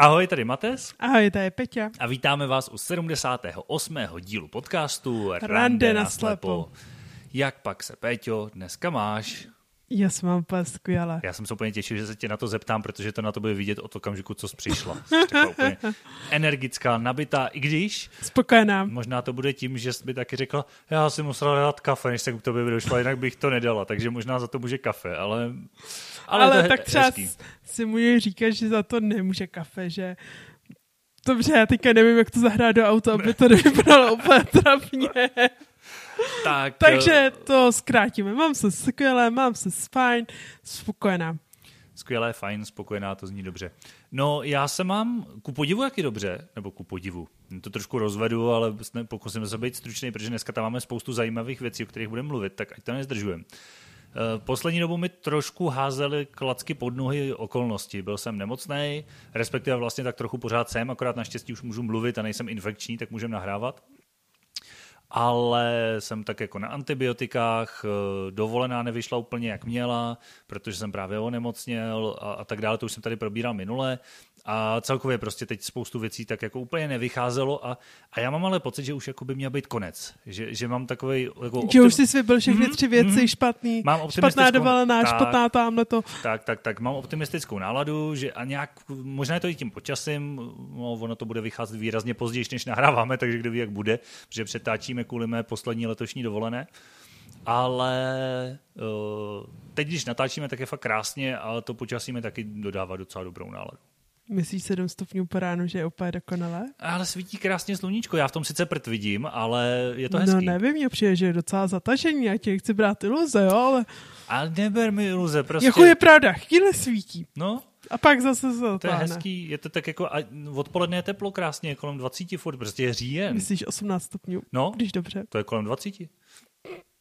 Ahoj, tady Mates. Ahoj, tady Peťa. A vítáme vás u 78. dílu podcastu Rande, Rande na slepo. Jak pak se, Péťo, dneska máš? Já jsem mám úplně skvěle. Já jsem se úplně těšil, že se tě na to zeptám, protože to na to bude vidět od okamžiku, co jsi přišla. úplně energická, nabitá, i když... Spokojená. Možná to bude tím, že jsi by taky řekla, já si musela dát kafe, než jsem k tobě došla, jinak bych to nedala, takže možná za to může kafe, ale... Ale, ale tak třeba hezký. si může říkat, že za to nemůže kafe, že Dobře, já teďka nevím, jak to zahrát do auta, aby to nevypadalo úplně trapně. Tak, Takže eh, to zkrátíme. Mám se skvělé, mám se fajn, spokojená. Skvělé, fajn, spokojená, to zní dobře. No, já se mám ku podivu jaký dobře, nebo ku podivu. To trošku rozvedu, ale pokusím se být stručný, protože dneska tam máme spoustu zajímavých věcí, o kterých budeme mluvit, tak ať to nezdržujeme. Eh, poslední dobu mi trošku házely klacky pod nohy okolnosti. Byl jsem nemocný, respektive vlastně tak trochu pořád jsem, akorát naštěstí už můžu mluvit a nejsem infekční, tak můžeme nahrávat ale jsem tak jako na antibiotikách, eh, dovolená nevyšla úplně jak měla, protože jsem právě onemocněl a, a tak dále, to už jsem tady probíral minule a celkově prostě teď spoustu věcí tak jako úplně nevycházelo a, a já mám ale pocit, že už jako by měl být konec, že, že mám takový jako optim... Že už jsi vybil všechny tři věci mm, špatný, mám špatná dovolená, tak, špatná tamhle to. Tak, tak, tak, mám optimistickou náladu, že a nějak, možná je to i tím počasím, no, ono to bude vycházet výrazně později, než nahráváme, takže kdo ví, jak bude, protože přetáčíme kvůli mé poslední letošní dovolené. Ale uh, teď, když natáčíme, tak je fakt krásně, ale to počasí mi taky dodává docela dobrou náladu. Myslíš 7 stupňů po ránu, že je úplně dokonalé? Ale svítí krásně sluníčko, já v tom sice prd vidím, ale je to hezký. No nevím, mě přijde, že je docela zatažení, já tě chci brát iluze, jo, ale... Ale neber mi iluze, prostě. Jako je pravda, chvíli svítí. No. A pak zase se To je hezký, je to tak jako, a odpoledne je teplo krásně, kolem 20 furt, prostě je říjen. Myslíš 18 stupňů? No. Když dobře. To je kolem 20.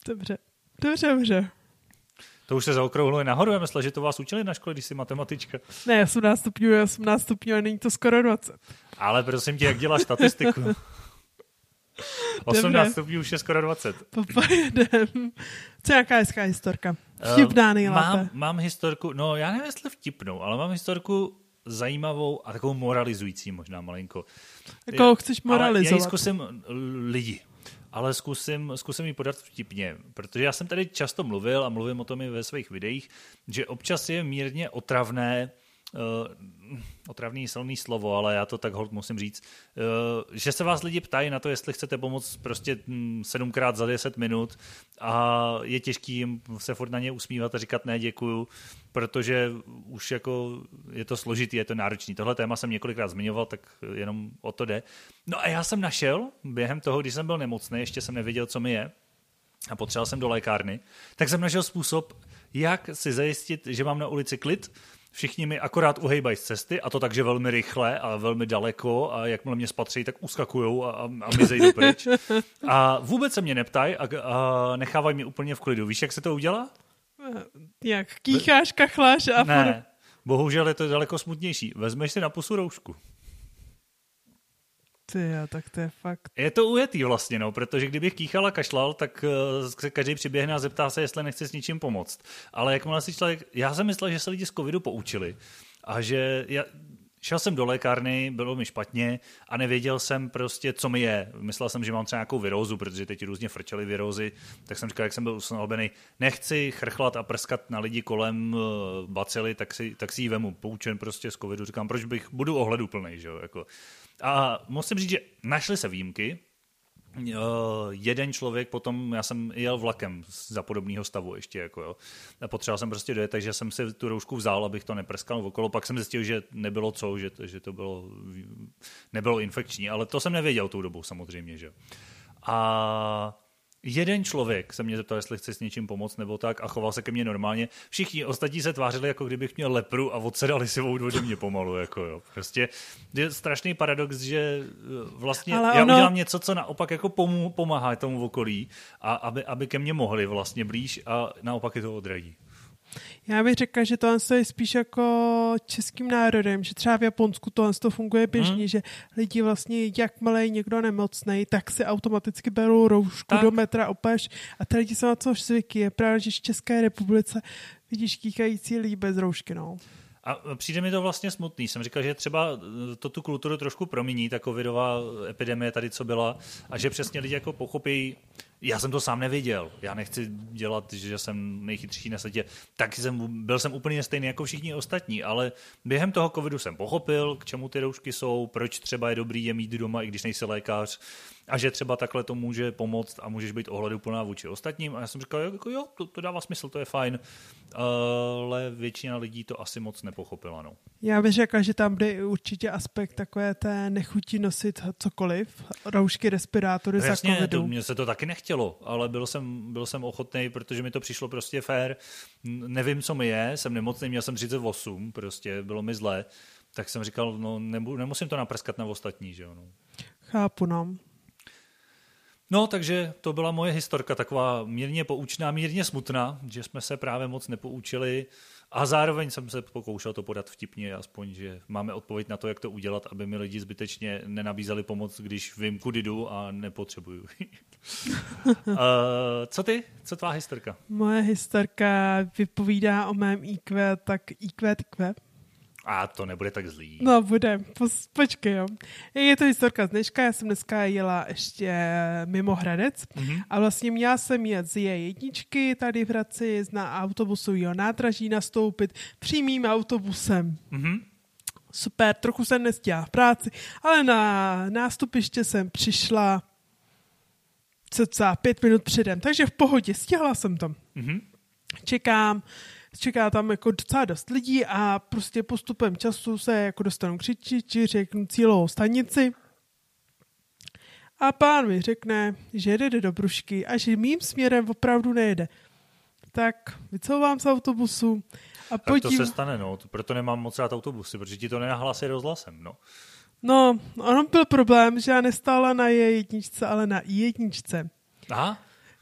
Dobře. Dobře, dobře. To už se zaokrouhluje nahoru, já myslím, že to vás učili na škole, když jsi matematička. Ne, 18 stupňů je 18 stupňů a není to skoro 20. Ale prosím tě, jak děláš statistiku? 18 Dobře. stupňů už je skoro 20. Popojedem. Co je nějaká hezká historka? Vtipná nejlépe. Mám, mám historku, no já nevím, jestli vtipnou, ale mám historku zajímavou a takovou moralizující možná malinko. Jako chceš moralizovat. Ale já ji zkusím lidi ale zkusím, zkusím ji podat vtipně, protože já jsem tady často mluvil a mluvím o tom i ve svých videích, že občas je mírně otravné uh, otravný silný slovo, ale já to tak hold musím říct, uh, že se vás lidi ptají na to, jestli chcete pomoct prostě hm, sedmkrát za deset minut a je těžký jim se furt na ně usmívat a říkat ne, děkuju, protože už jako je to složitý, je to náročný. Tohle téma jsem několikrát zmiňoval, tak jenom o to jde. No a já jsem našel během toho, když jsem byl nemocný, ještě jsem nevěděl, co mi je, a potřeboval jsem do lékárny, tak jsem našel způsob, jak si zajistit, že mám na ulici klid, všichni mi akorát uhejbají z cesty a to takže velmi rychle a velmi daleko a jakmile mě spatří, tak uskakujou a, a, a mizejí pryč. A vůbec se mě neptají a, a nechávají mě úplně v klidu. Víš, jak se to udělá? Jak kýcháš, kachláš a... Ne, bohužel je to daleko smutnější. Vezmeš si na pusu roušku. Ty tak to je fakt. Je to ujetý vlastně, no, protože kdybych kýchal a kašlal, tak uh, se každý přiběhne a zeptá se, jestli nechce s ničím pomoct. Ale jakmile si člověk, já jsem myslel, že se lidi z covidu poučili a že já, šel jsem do lékárny, bylo mi špatně a nevěděl jsem prostě, co mi je. Myslel jsem, že mám třeba nějakou virózu, protože teď různě frčely virózy, tak jsem říkal, jak jsem byl usnalbený, nechci chrchlat a prskat na lidi kolem uh, bacily, tak si, tak si ji vemu, poučen prostě z covidu. Říkám, proč bych, budu ohleduplný, že jo, jako. A musím říct, že našly se výjimky, Uh, jeden člověk potom, já jsem jel vlakem za podobného stavu ještě, jako jo. A potřeboval jsem prostě dojet, takže jsem si tu roušku vzal, abych to neprskal okolo. Pak jsem zjistil, že nebylo co, že, že to bylo, nebylo infekční, ale to jsem nevěděl tou dobou samozřejmě, že A Jeden člověk se mě zeptal, jestli chce s něčím pomoct nebo tak a choval se ke mně normálně. Všichni ostatní se tvářili, jako kdybych měl lepru a odsedali si ode mě pomalu. Jako jo. Prostě je strašný paradox, že eh, vlastně Ale já ono... udělám něco, co naopak jako pomů, pomáhá tomu okolí, a aby, aby ke mně mohli vlastně blíž a naopak je to odradí. Já bych řekla, že tohle je spíš jako českým národem, že třeba v Japonsku tohle to funguje běžně, hmm. že lidi vlastně, jakmile je někdo nemocný, tak si automaticky berou roušku tak. do metra opeš a ty lidi jsou na to zvyky. Je pravda, že v České republice vidíš kýkající lidi bez roušky, no. A přijde mi to vlastně smutný. Jsem říkal, že třeba to tu kulturu trošku promění, ta covidová epidemie tady, co byla, a že přesně lidi jako pochopí, já jsem to sám neviděl. Já nechci dělat, že jsem nejchytřejší na světě. Tak jsem, byl jsem úplně stejný jako všichni ostatní, ale během toho covidu jsem pochopil, k čemu ty roušky jsou, proč třeba je dobrý je mít doma, i když nejsi lékař, a že třeba takhle to může pomoct a můžeš být ohleduplná vůči ostatním. A já jsem říkal, jako jo, to, to dává smysl, to je fajn, ale většina lidí to asi moc nepochopila. No. Já bych řekla, že tam bude určitě aspekt takové té nechutí nosit cokoliv, roušky, respirátory no, jasně, za covidu. To, mně se to taky nechtělo, ale byl jsem, byl jsem ochotný, protože mi to přišlo prostě fér. Nevím, co mi je, jsem nemocný, měl jsem 38, prostě bylo mi zlé. Tak jsem říkal, no nebu, nemusím to naprskat na ostatní, že jo. No. Chápu, no. No, takže to byla moje historka, taková mírně poučná, mírně smutná, že jsme se právě moc nepoučili a zároveň jsem se pokoušel to podat vtipně, aspoň, že máme odpověď na to, jak to udělat, aby mi lidi zbytečně nenabízeli pomoc, když vím, kudy jdu a nepotřebuju. uh, co ty? Co tvá historka? Moje historka vypovídá o mém IQ, tak IQ, IQ a to nebude tak zlý. No, bude. Počkej, jo. Je to historka z dneška. Já jsem dneska jela ještě mimo Hradec mm-hmm. a vlastně měla jsem jet z je jedničky tady v Hradci na autobusového nádraží nastoupit přímým autobusem. Mm-hmm. Super, trochu jsem nestěla v práci, ale na nástupiště jsem přišla cca pět minut předem, takže v pohodě, stihla jsem to. Mm-hmm. Čekám, čeká tam jako docela dost lidí a prostě postupem času se jako dostanu k řidiči, řeknu cílovou stanici a pán mi řekne, že jede do Brušky a že mým směrem opravdu nejede. Tak vycouvám z autobusu a. Tak to se stane, no, proto nemám moc rád autobusy, protože ti to nenahlásí rozhlasem, no. No, ono byl problém, že já nestála na J1, ale na I1. Aha.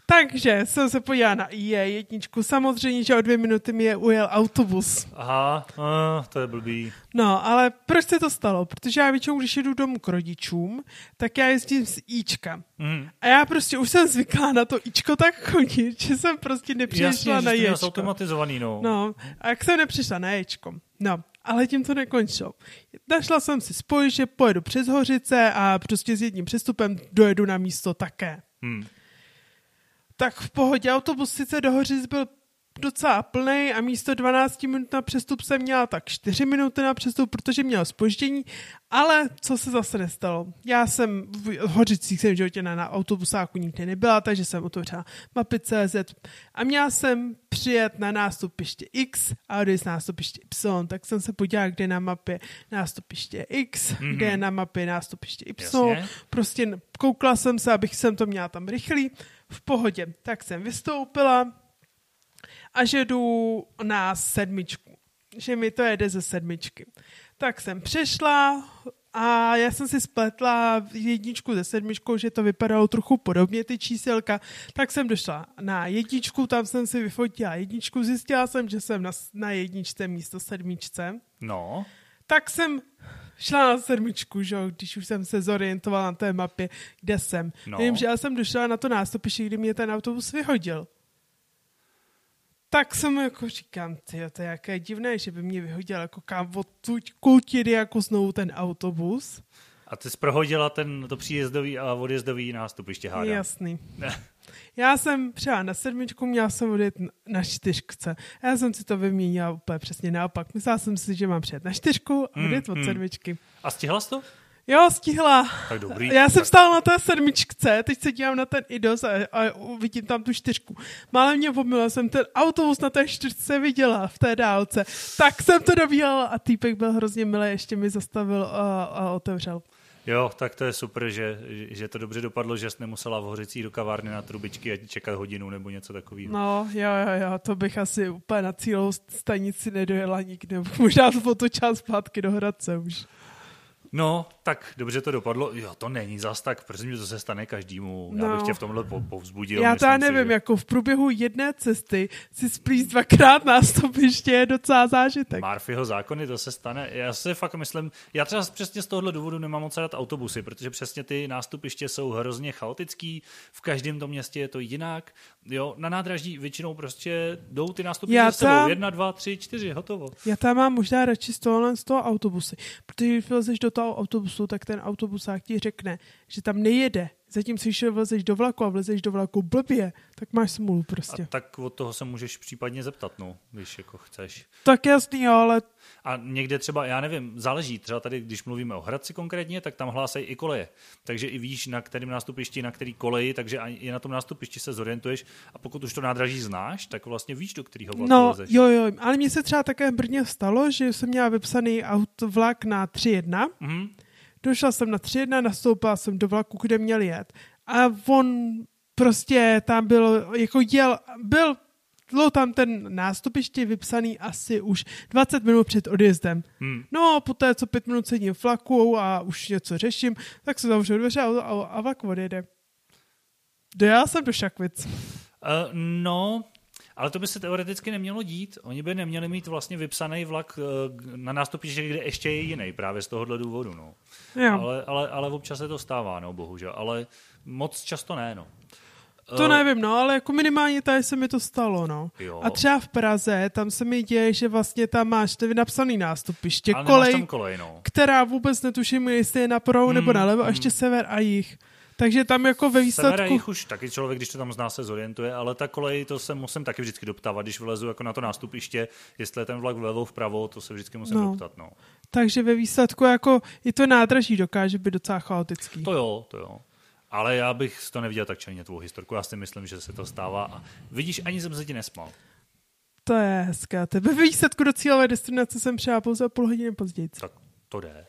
Takže jsem se podívala na IE jedničku. Samozřejmě, že o dvě minuty mi je ujel autobus. Aha, uh, to je blbý. No, ale proč se to stalo? Protože já většinou, když jedu domů k rodičům, tak já jezdím z Ička. Mm. A já prostě už jsem zvyklá na to Ičko tak chodit, že jsem prostě nepřišla Jasně, na Ječko. Jasně, automatizovaný, no. No, a jak jsem nepřišla na Ječko. No, ale tím to nekončilo. Našla jsem si spoj, že pojedu přes Hořice a prostě s jedním přestupem dojedu na místo také. Hmm tak v pohodě. Autobus sice do Hořic byl docela plný a místo 12 minut na přestup jsem měla tak 4 minuty na přestup, protože měl spoždění, ale co se zase nestalo? Já jsem v Hořicích jsem v životě na, na autobusáku nikdy nebyla, takže jsem otevřela mapy.cz a měla jsem přijet na nástupiště X a odejít nástupiště Y, tak jsem se podívala, kde na mapě nástupiště X, mm-hmm. kde je na mapě nástupiště Y. Jasně. Prostě koukla jsem se, abych jsem to měla tam rychlý, v pohodě. Tak jsem vystoupila, a že jdu na sedmičku. Že mi to jede ze sedmičky. Tak jsem přešla a já jsem si spletla jedničku ze sedmičkou, že to vypadalo trochu podobně, ty číselka. Tak jsem došla na jedničku, tam jsem si vyfotila jedničku, zjistila jsem, že jsem na, na jedničce místo sedmičce. No. Tak jsem šla na sedmičku, že? když už jsem se zorientovala na té mapě, kde jsem. No. Vím, že já jsem došla na to nástupiště, kdy mě ten autobus vyhodil tak jsem jako říkám, ty, to je jaké divné, že by mě vyhodil jako kam od kultiry jako znovu ten autobus. A ty jsi prohodila ten, to příjezdový a odjezdový nástupiště, hádám. Jasný. Já jsem přijela na sedmičku, měla jsem odjet na čtyřkce. Já jsem si to vyměnila úplně přesně naopak. Myslela jsem si, že mám přijet na čtyřku a odjet hmm, od hmm. sedmičky. A stihla jsi to? Jo, stihla. Tak dobrý. Já jsem stála na té sedmičce, teď se dívám na ten IDOS a, a vidím tam tu čtyřku. Málem mě pomila jsem ten autobus na té čtyřce viděla v té dálce. Tak jsem to dobíhala a týpek byl hrozně milý, ještě mi zastavil a, a otevřel. Jo, tak to je super, že, že to dobře dopadlo, že jsi nemusela v Hořicí do kavárny na trubičky a čekat hodinu nebo něco takového. No, jo, jo, jo, to bych asi úplně na cílovou stanici nedojela nikdy. Možná to čas zpátky do Hradce už. No, tak dobře to dopadlo. Jo, to není zas tak, protože to se stane každému. No. Já bych no. tě v tomhle povzbudil. Já to nevím, si, že... jako v průběhu jedné cesty si splíst dvakrát nástupiště je docela zážitek. Marfyho zákony, to se stane. Já si fakt myslím, já třeba přesně z tohohle důvodu nemám moc rád autobusy, protože přesně ty nástupiště jsou hrozně chaotický, v každém tom městě je to jinak. Jo, na nádraží většinou prostě jdou ty nástupiště já s sebou. Jedna, dva, tři, čtyři, hotovo. Já tam mám možná radši z toho, z toho autobusy, protože když vlezeš do toho autobusu, tak ten autobusák ti řekne, že tam nejede. Zatím šel vlezeš do vlaku a vlezeš do vlaku blbě, tak máš smůlu prostě. A tak od toho se můžeš případně zeptat, no, když jako chceš. Tak jasný, ale... A někde třeba, já nevím, záleží, třeba tady, když mluvíme o Hradci konkrétně, tak tam hlásají i koleje. Takže i víš, na kterém nástupišti, na který koleji, takže i na tom nástupišti se zorientuješ a pokud už to nádraží znáš, tak vlastně víš, do kterého vlaku no, lezeš. jo, jo, ale mně se třeba také v Brně stalo, že jsem měla vypsaný auto, vlak na 3.1, mm-hmm Došla jsem na tři jedna, nastoupila jsem do vlaku, kde měl jet. A on prostě tam byl, jako jel, byl bylo tam ten nástupiště vypsaný asi už 20 minut před odjezdem. Hmm. No a poté, co pět minut sedím v vlaku a už něco řeším, tak se zavřu dveře a, a, a vlak odjede. Dojel jsem do Šakvic. Uh, no, ale to by se teoreticky nemělo dít. Oni by neměli mít vlastně vypsaný vlak eh, na nástupiště, kde ještě je jiný, právě z tohohle důvodu. No. Ale, ale, ale občas se to stává, no, bohužel. Ale moc často ne, no. To uh, nevím, no, ale jako minimálně tady se mi to stalo, no. Jo. A třeba v Praze, tam se mi děje, že vlastně tam máš ty napsaný nástupiště, kolej, kolej no. která vůbec netuším, jestli je napravo hmm, nebo nalevo, hmm. a ještě sever a jich. Takže tam jako ve výsledku... Severa už taky člověk, když to tam zná, se zorientuje, ale ta kolej, to se musím taky vždycky doptávat, když vlezu jako na to nástupiště, jestli je ten vlak vlevo, vpravo, to se vždycky musím no. doptat. No. Takže ve výsledku jako i to nádraží dokáže být docela chaotický. To jo, to jo. Ale já bych to neviděl tak čelně tvou historku. Já si myslím, že se to stává. A vidíš, ani jsem se ti nesmal. To je hezké. Ve výsledku do cílové destinace jsem přijela pouze o půl hodiny později. Tak to jde.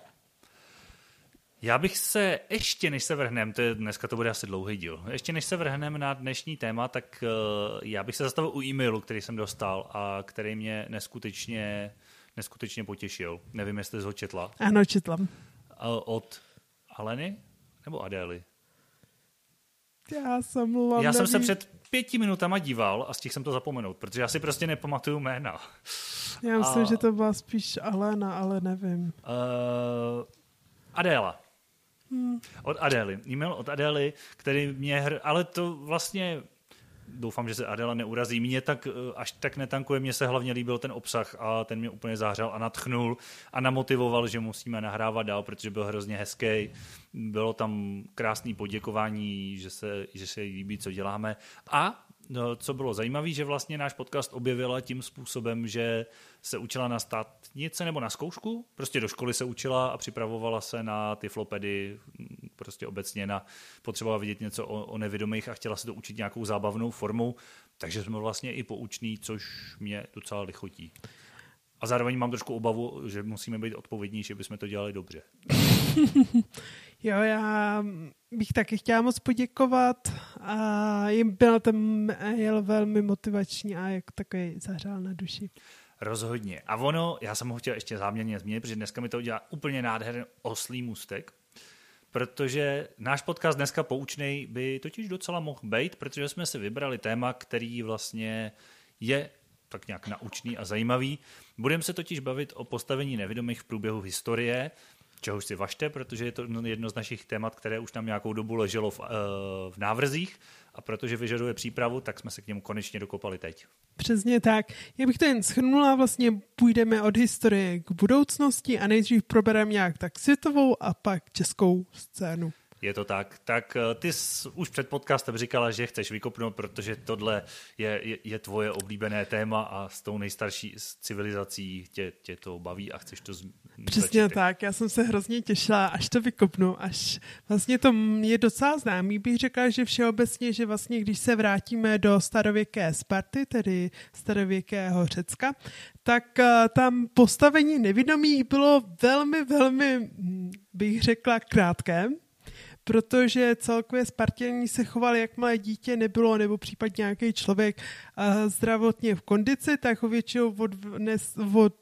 Já bych se, ještě než se vrhneme, to je, dneska to bude asi dlouhý díl, ještě než se vrhneme na dnešní téma, tak uh, já bych se zastavil u e-mailu, který jsem dostal a který mě neskutečně, neskutečně potěšil. Nevím, jestli jsi ho četla. Ano, četla. Uh, od Aleny nebo Adély? Já jsem mluvám, Já jsem se před pěti minutama díval a stihl jsem to zapomenout, protože já si prostě nepamatuju jména. Já myslím, a... že to byla spíš Alena, ale nevím. Uh, Adéla. Hmm. Od Adély. E-mail od Adély, který mě... Hr... Ale to vlastně doufám, že se Adela neurazí. Mě tak eh, až tak netankuje, mně se hlavně líbil ten obsah a ten mě úplně zahřál a natchnul a namotivoval, že musíme nahrávat dál, protože byl hrozně hezký. Bylo tam krásné poděkování, že se, že se líbí, co děláme. A co bylo zajímavé, že vlastně náš podcast objevila tím způsobem, že se učila na státnice nebo na zkoušku, prostě do školy se učila a připravovala se na ty flopedy, prostě obecně na potřebovala vidět něco o, o nevědomých a chtěla se to učit nějakou zábavnou formou, takže jsme vlastně i pouční, což mě docela lichotí. A zároveň mám trošku obavu, že musíme být odpovědnější, aby jsme to dělali dobře. jo, já bych taky chtěla moc poděkovat a jim byl ten jel velmi motivační a jako takový zahřál na duši. Rozhodně. A ono, já jsem ho chtěl ještě záměrně změnit, protože dneska mi to udělá úplně nádherný oslý mustek, protože náš podcast dneska poučnej by totiž docela mohl být, protože jsme si vybrali téma, který vlastně je tak nějak naučný a zajímavý. Budeme se totiž bavit o postavení nevědomých v průběhu historie, čehož si vašte, protože je to jedno z našich témat, které už tam nějakou dobu leželo v, uh, v návrzích a protože vyžaduje přípravu, tak jsme se k němu konečně dokopali teď. Přesně tak. Já bych to jen schrnula, vlastně půjdeme od historie k budoucnosti a nejdřív probereme nějak tak světovou a pak českou scénu. Je to tak. Tak eh, ty jsi už před podcastem říkala, že chceš vykopnout, protože tohle je, je, je tvoje oblíbené téma a s tou nejstarší civilizací tě, tě to baví a chceš to z... Přesně začít. tak. Já jsem se hrozně těšila, až to vykopnu, až vlastně to je docela známý. Bych řekla, že všeobecně, že vlastně když se vrátíme do starověké Sparty, tedy starověkého Řecka, tak uh, tam postavení nevědomí bylo velmi, velmi, bych řekla, krátké protože celkově Spartění se chovali, jak malé dítě nebylo, nebo případně nějaký člověk uh, zdravotně v kondici, tak ho většinou od, nes, od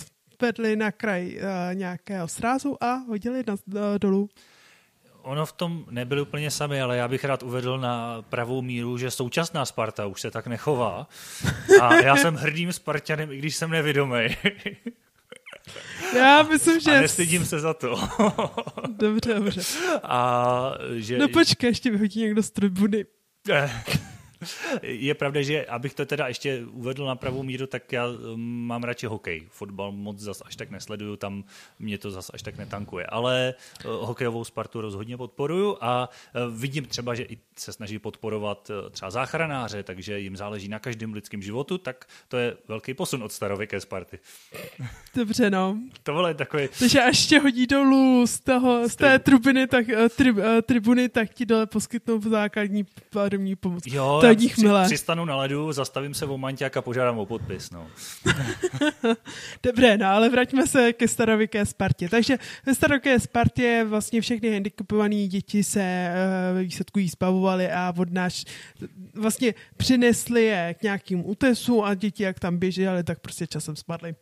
vedli na kraj uh, nějakého srázu a hodili na, uh, dolů. Ono v tom nebyl úplně sami, ale já bych rád uvedl na pravou míru, že současná Sparta už se tak nechová. A já jsem hrdým Spartanem, i když jsem nevědomý. Já myslím, že... A nestydím se za to. dobře, dobře. A že... No počkej, ještě vyhodí někdo z tribuny. Je pravda, že abych to teda ještě uvedl na pravou míru, tak já um, mám radši hokej. Fotbal moc zas až tak nesleduju, tam mě to zas až tak netankuje. Ale uh, hokejovou Spartu rozhodně podporuju a uh, vidím třeba, že i se snaží podporovat uh, třeba záchranáře, takže jim záleží na každém lidském životu, tak to je velký posun od starověké Sparty. Dobře, no. To je takový... Takže až tě hodí dolů z, toho, z té trubiny, tak, tri, tribuny, tak ti dole poskytnou základní pádemní pomoc. Jo, to je při, přistanu na ledu, zastavím se o manťák a požádám o podpis. No. Dobré, no ale vraťme se ke starověké Spartě. Takže ve starověké Spartě vlastně všechny handicapované děti se uh, výsledku jí zbavovali a od nás vlastně přinesli je k nějakým útesu a děti, jak tam běžely, tak prostě časem spadly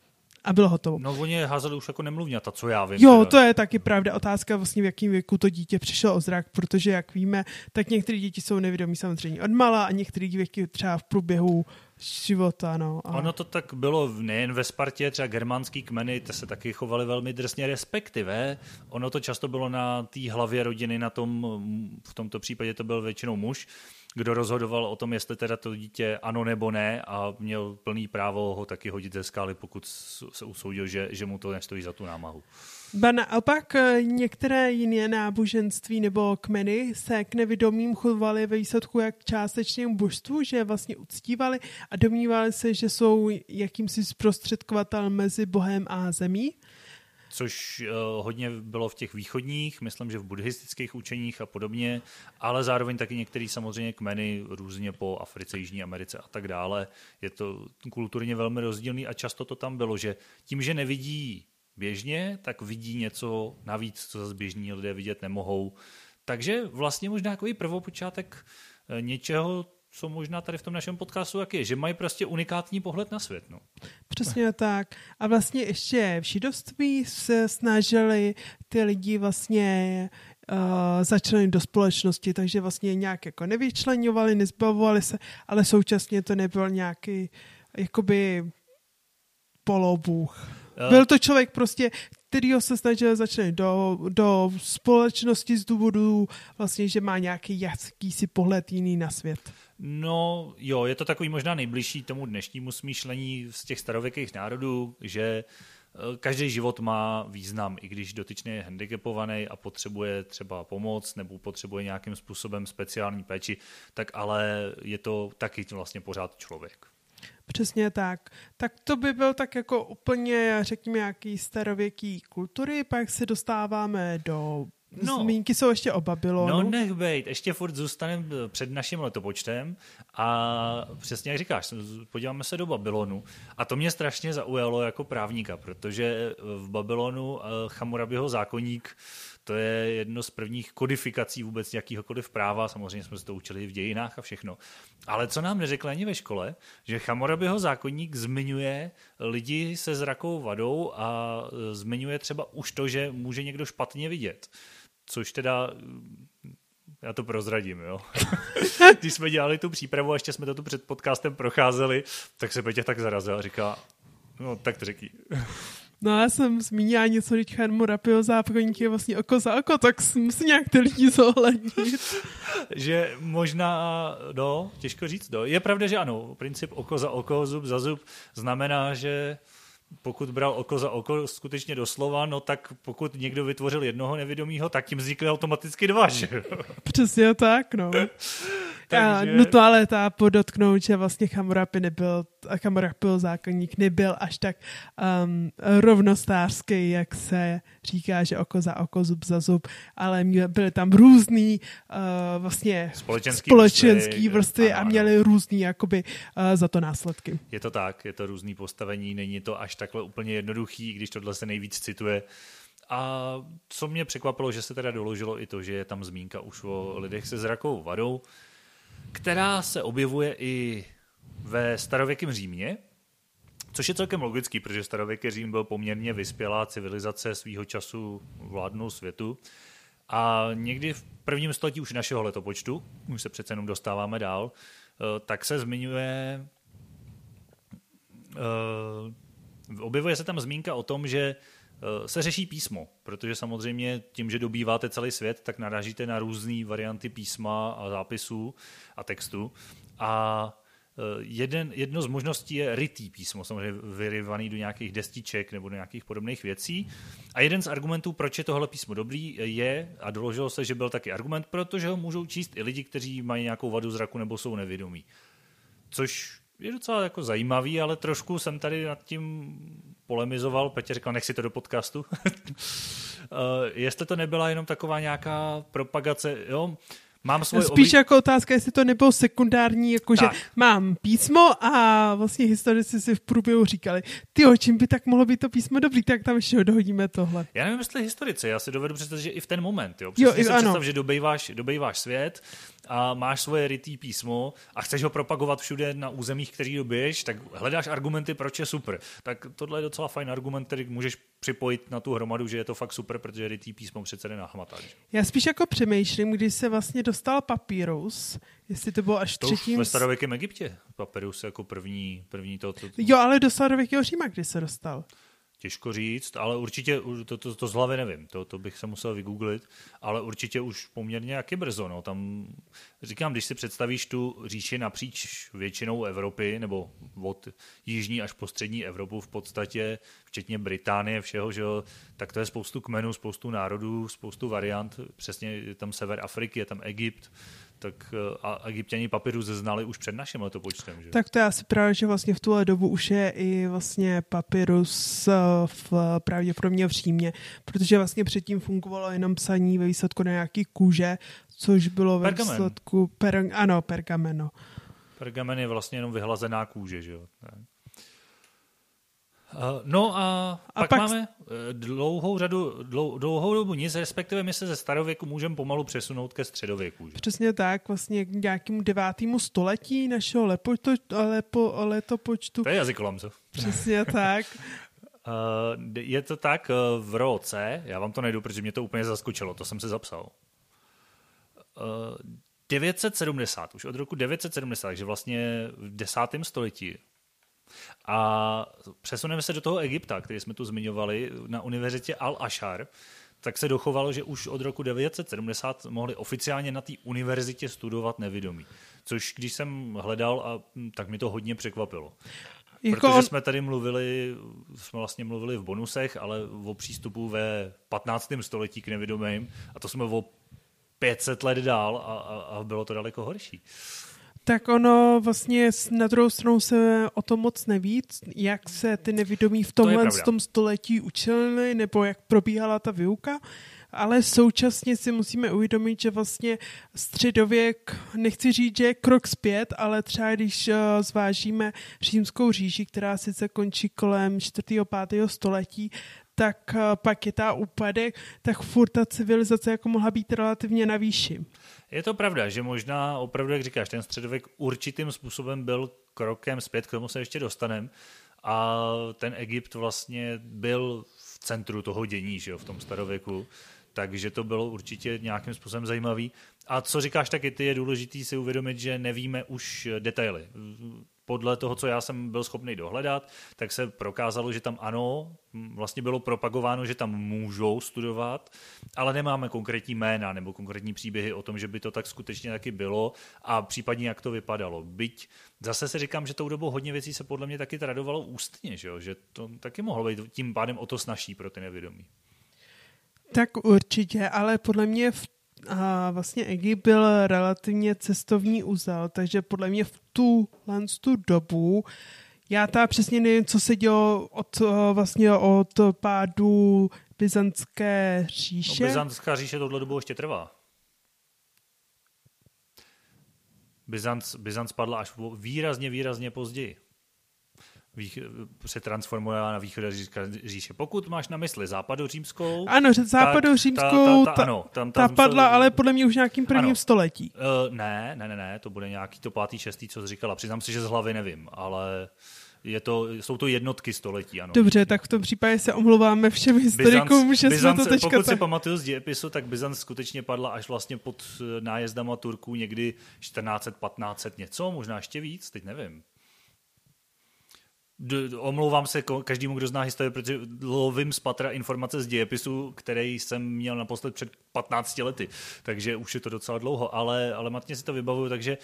a bylo hotovo. No oni házeli už jako nemluvňata, co já vím. Jo, teda. to je taky pravda. Otázka vlastně, v jakém věku to dítě přišlo o zrak, protože jak víme, tak některé děti jsou nevědomí samozřejmě od mala a některé děti třeba v průběhu života. No. A... Ono to tak bylo nejen ve Spartě, třeba germánský kmeny, ty se taky chovali velmi drsně, respektive ono to často bylo na té hlavě rodiny, na tom, v tomto případě to byl většinou muž, kdo rozhodoval o tom, jestli teda to dítě ano nebo ne a měl plný právo ho taky hodit ze skály, pokud se usoudil, že, že mu to nestojí za tu námahu. Ba naopak eh, některé jiné náboženství nebo kmeny se k nevědomým chovaly ve výsledku jak částečnému božstvu, že vlastně uctívali a domnívali se, že jsou jakýmsi zprostředkovatelem mezi Bohem a zemí což uh, hodně bylo v těch východních, myslím, že v buddhistických učeních a podobně, ale zároveň taky některý samozřejmě kmeny různě po Africe, Jižní Americe a tak dále. Je to kulturně velmi rozdílný a často to tam bylo, že tím, že nevidí běžně, tak vidí něco navíc, co zase běžní lidé vidět nemohou. Takže vlastně možná takový prvopočátek eh, něčeho, co možná tady v tom našem podcastu jak je, že mají prostě unikátní pohled na svět. No. Přesně tak. A vlastně ještě v židovství se snažili ty lidi vlastně uh, začlenit do společnosti, takže vlastně nějak jako nevyčlenovali, nezbavovali se, ale současně to nebyl nějaký jakoby polobůh. Uh. Byl to člověk prostě, kterýho se snažil začít do, do společnosti z důvodu vlastně, že má nějaký jakýsi pohled jiný na svět. No jo, je to takový možná nejbližší tomu dnešnímu smýšlení z těch starověkých národů, že eh, každý život má význam, i když dotyčný je handicapovaný a potřebuje třeba pomoc nebo potřebuje nějakým způsobem speciální péči, tak ale je to taky vlastně pořád člověk. Přesně tak. Tak to by byl tak jako úplně, řekněme, nějaký starověký kultury, pak se dostáváme do No, Zmínky jsou ještě o Babylonu. No nech bejt, ještě furt zůstaneme před naším letopočtem a přesně jak říkáš, podíváme se do Babylonu a to mě strašně zaujalo jako právníka, protože v Babylonu eh, Chamurabiho zákonník to je jedno z prvních kodifikací vůbec jakýhokoliv práva, samozřejmě jsme se to učili v dějinách a všechno. Ale co nám neřekli ani ve škole, že Chamurabiho zákonník zmiňuje lidi se zrakovou vadou a eh, zmiňuje třeba už to, že může někdo špatně vidět. Což teda já to prozradím, jo. Když jsme dělali tu přípravu a ještě jsme to tu před podcastem procházeli, tak se Petě tak zarazil a říká, no tak to řekni. No já jsem zmínila něco, když Charmu Rapio zákonník je vlastně oko za oko, tak musí nějak ty lidi zohlednit. že možná, no, těžko říct, no. Je pravda, že ano, princip oko za oko, zub za zub znamená, že pokud bral oko za oko skutečně doslova, no tak pokud někdo vytvořil jednoho nevědomího, tak tím vznikly automaticky dva, že Přesně tak, no. Takže... No to ale ta podotknout, že vlastně Chamurapi nebyl, Chamurapi zákonník nebyl až tak um, rovnostářský, jak se říká, že oko za oko, zub za zub, ale byly tam různý uh, vlastně společenský, společenský vrstvy, vrstvy a měli různý jakoby uh, za to následky. Je to tak, je to různý postavení, není to až takhle úplně jednoduchý, když tohle se nejvíc cituje. A co mě překvapilo, že se teda doložilo i to, že je tam zmínka už o lidech se zrakovou vadou, která se objevuje i ve starověkém Římě, Což je celkem logický, protože starověký Řím byl poměrně vyspělá civilizace svýho času vládnou světu. A někdy v prvním století už našeho letopočtu, už se přece jenom dostáváme dál, eh, tak se zmiňuje, eh, objevuje se tam zmínka o tom, že eh, se řeší písmo, protože samozřejmě tím, že dobýváte celý svět, tak narážíte na různé varianty písma a zápisů a textu. A Eh, jeden, jedno z možností je rytý písmo, samozřejmě vyryvaný do nějakých destiček nebo do nějakých podobných věcí. A jeden z argumentů, proč je tohle písmo dobrý, je, a doložilo se, že byl taky argument, protože ho můžou číst i lidi, kteří mají nějakou vadu zraku nebo jsou nevědomí. Což je docela jako zajímavý, ale trošku jsem tady nad tím polemizoval. Petě říkal, nech si to do podcastu. uh, jestli to nebyla jenom taková nějaká propagace, jo, Mám svoje Spíš oblí... jako otázka, jestli to nebylo sekundární, jakože mám písmo a vlastně historici si v průběhu říkali, ty o čím by tak mohlo být to písmo dobrý, tak tam ještě dohodíme tohle. Já nevím, jestli historici, já si dovedu představit, že i v ten moment, jo. Přesně jo, si ano. představ, že dobejváš, dobejváš svět, a máš svoje rytý písmo a chceš ho propagovat všude na územích, který dobiješ, tak hledáš argumenty, proč je super. Tak tohle je docela fajn argument, který můžeš připojit na tu hromadu, že je to fakt super, protože rytý písmo přece jde nahmatáš. Já spíš jako přemýšlím, když se vlastně dostal papírus, jestli to bylo až to třetím... ve starověkém Egyptě. Papyrus jako první, první to, to, to... Jo, ale do starověkého Říma, kdy se dostal? Těžko říct, ale určitě, to, to, to z hlavy nevím, to, to bych se musel vygooglit, ale určitě už poměrně jaký brzo. No. Tam, říkám, když si představíš tu říši napříč většinou Evropy, nebo od jižní až po střední Evropu v podstatě, včetně Británie, všeho, že jo, tak to je spoustu kmenů, spoustu národů, spoustu variant, přesně je tam sever Afriky, je tam Egypt, tak eh, a egyptěni papyrus znali už před naším letopočtem. Že? Tak to je asi právě, že vlastně v tuhle dobu už je i vlastně papyrus eh, v, pravděpodobně v Římě, protože vlastně předtím fungovalo jenom psaní ve výsledku na nějaký kůže, což bylo ve Pergamen. výsledku, per, ano, pergameno. Pergamen je vlastně jenom vyhlazená kůže, že jo? Eh, no a, a pak, pak máme eh, dlouhou řadu, dlou, dlouhou dobu nic, respektive my se ze starověku můžeme pomalu přesunout ke středověku. Že? Přesně tak, vlastně k nějakému devátému století našeho lepo, lepo, letopočtu. To je jazykolom, co? Přesně tak. Uh, je to tak v roce, já vám to najdu, protože mě to úplně zaskočilo, to jsem si zapsal. Uh, 970, už od roku 970, takže vlastně v desátém století a přesuneme se do toho Egypta, který jsme tu zmiňovali, na univerzitě Al-Ashar, tak se dochovalo, že už od roku 970 mohli oficiálně na té univerzitě studovat nevědomí. Což když jsem hledal, a, hm, tak mi to hodně překvapilo. Jako Protože on... jsme tady mluvili, jsme vlastně mluvili v bonusech, ale o přístupu ve 15. století k nevědomým a to jsme o 500 let dál a, a, a bylo to daleko horší. Tak ono vlastně na druhou stranu se o tom moc neví, jak se ty nevědomí v tomhle to tom století učili, nebo jak probíhala ta výuka, ale současně si musíme uvědomit, že vlastně středověk, nechci říct, že je krok zpět, ale třeba když eh, zvážíme římskou říši, která sice končí kolem 4. 5. století, tak eh, pak je ta úpadek, tak furt ta civilizace jako mohla být relativně na výši. Je to pravda, že možná opravdu, jak říkáš, ten středověk určitým způsobem byl krokem zpět, k tomu se ještě dostaneme. A ten Egypt vlastně byl v centru toho dění, že jo, v tom starověku. Takže to bylo určitě nějakým způsobem zajímavý. A co říkáš taky, ty je důležité si uvědomit, že nevíme už detaily podle toho, co já jsem byl schopný dohledat, tak se prokázalo, že tam ano, vlastně bylo propagováno, že tam můžou studovat, ale nemáme konkrétní jména nebo konkrétní příběhy o tom, že by to tak skutečně taky bylo a případně jak to vypadalo. Byť zase se říkám, že tou dobou hodně věcí se podle mě taky tradovalo ústně, že, jo? že to taky mohlo být tím pádem o to snažší pro ty nevědomí. Tak určitě, ale podle mě v a vlastně Egypt byl relativně cestovní úzel, takže podle mě v tu, tu dobu já ta přesně nevím, co se dělo od, vlastně od pádu Byzantské říše. No, Byzantská říše tohle dobu ještě trvá. Byzanc, Byzanc padla až výrazně, výrazně později se transformuje na východ říše. Pokud máš na mysli západořímskou... Ano, západořímskou, ta, ta, ta, ano, tam, tam ta padla, ale podle mě už nějakým prvním ano. století. Uh, ne, ne, ne, ne, to bude nějaký to pátý, šestý, co jsi říkala. Přiznám si, že z hlavy nevím, ale Je to, jsou to jednotky století, ano. Dobře, tak v tom případě se omlouváme všem historikům, Byzanc, že Byzanc, jsme to teďka... Pokud si pamatuju z dějepisu, tak Byzanc skutečně padla až vlastně pod nájezdama Turků někdy 1400, 1500 něco, možná ještě víc, teď nevím omlouvám se každému, kdo zná historii, protože lovím z patra informace z dějepisu, který jsem měl naposled před 15 lety, takže už je to docela dlouho, ale, ale matně si to vybavuju, takže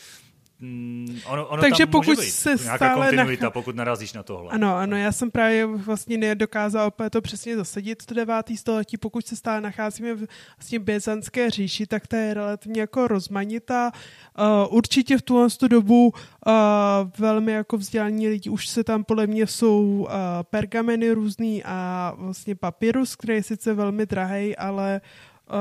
Mm, ono, ono Takže tam pokud může být se nějaká stále kontinuita, nach... pokud narazíš na tohle. Ano, ano, já jsem právě vlastně nedokázal opět to přesně zasadit, to devátý století, pokud se stále nacházíme v vlastně byzantské říši, tak ta je relativně jako rozmanitá. Uh, určitě v tuhle dobu uh, velmi jako vzdělaní lidi, už se tam podle mě jsou uh, pergameny různý a vlastně papyrus, který je sice velmi drahý, ale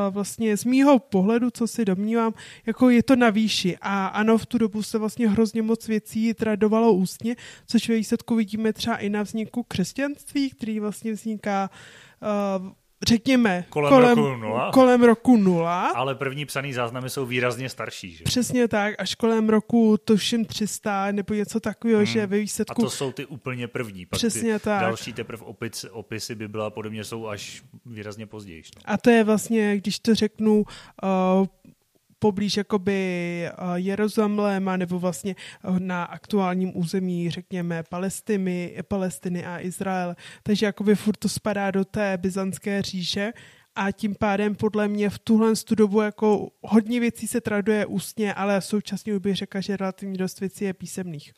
vlastně z mýho pohledu, co si domnívám, jako je to na výši. A ano, v tu dobu se vlastně hrozně moc věcí tradovalo ústně, což ve výsledku vidíme třeba i na vzniku křesťanství, který vlastně vzniká uh, řekněme, kolem, kolem, roku nula. kolem roku nula. Ale první psaný záznamy jsou výrazně starší. Že? Přesně tak, až kolem roku tuším 300 nebo něco takového, hmm. že ve výsledku... A to jsou ty úplně první. Pak Přesně ty tak. Další teprve opis, opisy Bible a podobně jsou až výrazně později. No. A to je vlastně, když to řeknu, uh, poblíž jakoby eh, Jeruzaléma nebo vlastně eh, na aktuálním území, řekněme, Palestiny, Palestiny a Izrael. Takže jakoby furt to spadá do té byzantské říše a tím pádem podle mě v tuhle dobu jako hodně věcí se traduje ústně, ale současně bych řekla, že relativně dost věcí je písemných.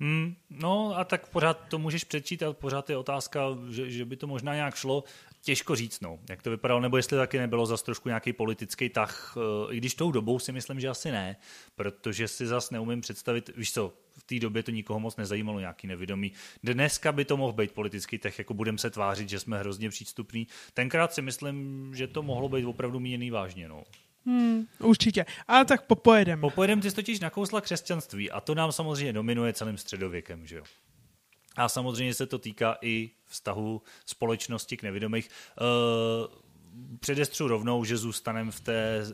Hmm, no a tak pořád to můžeš přečít a pořád je otázka, že, že by to možná nějak šlo. Těžko říct, no, jak to vypadalo, nebo jestli taky nebylo zas trošku nějaký politický tah, eh, i když tou dobou si myslím, že asi ne, protože si zas neumím představit, víš co, v té době to nikoho moc nezajímalo, nějaký nevědomý. Dneska by to mohl být politický tah, jako budeme se tvářit, že jsme hrozně přístupní. Tenkrát si myslím, že to mohlo být opravdu míněný vážně, no. Hmm, určitě. Ale tak popojedem. Popojedem ty jsi totiž nakousla křesťanství a to nám samozřejmě dominuje celým středověkem, že jo? A samozřejmě se to týká i vztahu společnosti k nevědomých. Uh, předestřu rovnou, že zůstaneme v té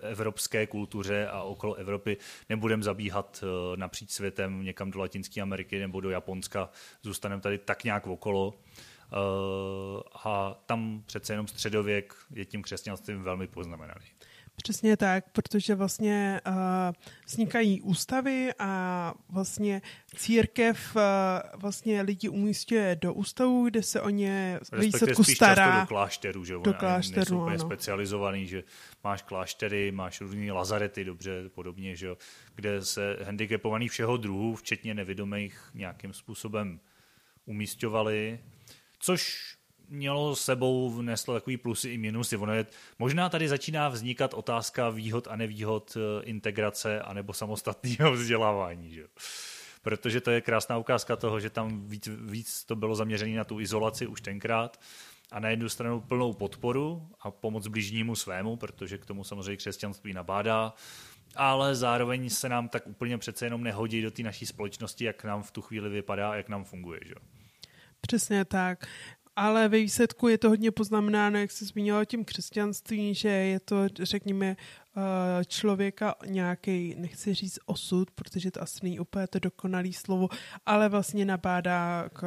evropské kultuře a okolo Evropy nebudeme zabíhat uh, napříč světem někam do Latinské Ameriky nebo do Japonska. Zůstaneme tady tak nějak okolo. Uh, a tam přece jenom středověk je tím křesťanstvím velmi poznamenaný. Přesně tak, protože vlastně uh, vznikají ústavy a vlastně církev uh, vlastně lidi umístuje do ústavu, kde se o ně výsledku stará. do klášterů, že do klášteru, úplně specializovaný, že máš kláštery, máš různé lazarety, dobře, podobně, že kde se handicapovaný všeho druhu, včetně nevědomých, nějakým způsobem umístovali, což mělo sebou vneslo takový plusy i minusy. Ono je, možná tady začíná vznikat otázka výhod a nevýhod eh, integrace anebo samostatného vzdělávání. Že? Protože to je krásná ukázka toho, že tam víc, víc to bylo zaměřené na tu izolaci už tenkrát a na jednu stranu plnou podporu a pomoc blížnímu svému, protože k tomu samozřejmě křesťanství nabádá, ale zároveň se nám tak úplně přece jenom nehodí do té naší společnosti, jak nám v tu chvíli vypadá a jak nám funguje. Že? Přesně tak ale ve výsledku je to hodně poznamenáno, jak se zmínilo tím křesťanství, že je to, řekněme, eh, člověka nějaký, nechci říct osud, protože to asi není úplně to dokonalé slovo, ale vlastně nabádá k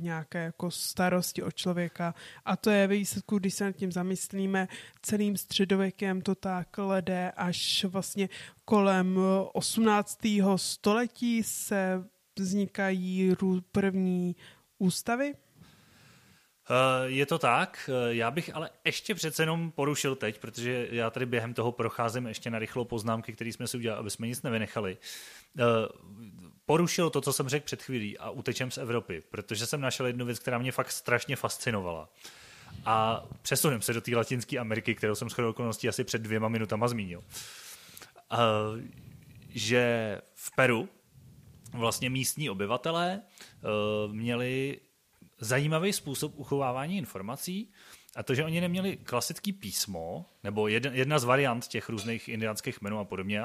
nějaké jako starosti o člověka a to je ve výsledku, když se nad tím zamyslíme, celým středověkem to tak jde až vlastně kolem 18. století se vznikají první ústavy, Eh, je to tak, eh, já bych ale ještě přece jenom porušil teď, protože já tady během toho procházím ještě na rychlou poznámky, které jsme si udělali, aby jsme nic nevynechali. Eh, porušil to, co jsem řekl před chvílí a utečem z Evropy, protože jsem našel jednu věc, která mě fakt strašně fascinovala. A přesunem se do té Latinské Ameriky, kterou jsem shodou okolností asi před dvěma minutama zmínil. Že v Peru vlastně místní obyvatelé měli zajímavý způsob uchovávání informací a to, že oni neměli klasický písmo, nebo jedna, z variant těch různých indiánských menů a podobně,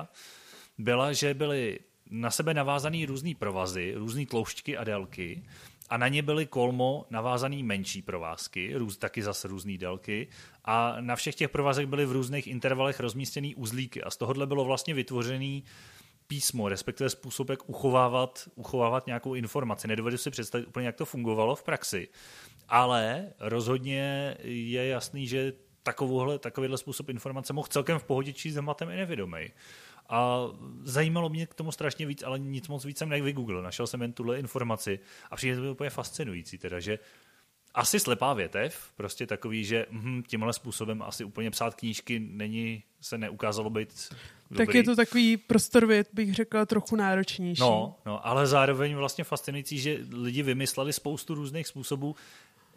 byla, že byly na sebe navázané různé provazy, různé tloušťky a délky a na ně byly kolmo navázané menší provázky, růz, taky zase různé délky a na všech těch provazech byly v různých intervalech rozmístěné uzlíky. A z tohohle bylo vlastně vytvořený písmo, respektive způsob, jak uchovávat, uchovávat nějakou informaci. Nedovedu si představit úplně, jak to fungovalo v praxi, ale rozhodně je jasný, že takovouhle, takovýhle způsob informace mohl celkem v pohodě číst zematem i nevědomý. A zajímalo mě k tomu strašně víc, ale nic moc víc jsem nevygooglil. Našel jsem jen tuhle informaci a přijde to úplně fascinující, teda, že asi slepá větev, prostě takový, že hm, tímhle způsobem asi úplně psát knížky není, se neukázalo být dobrý. Tak je to takový věd, bych řekla, trochu náročnější. No, no, ale zároveň vlastně fascinující, že lidi vymysleli spoustu různých způsobů,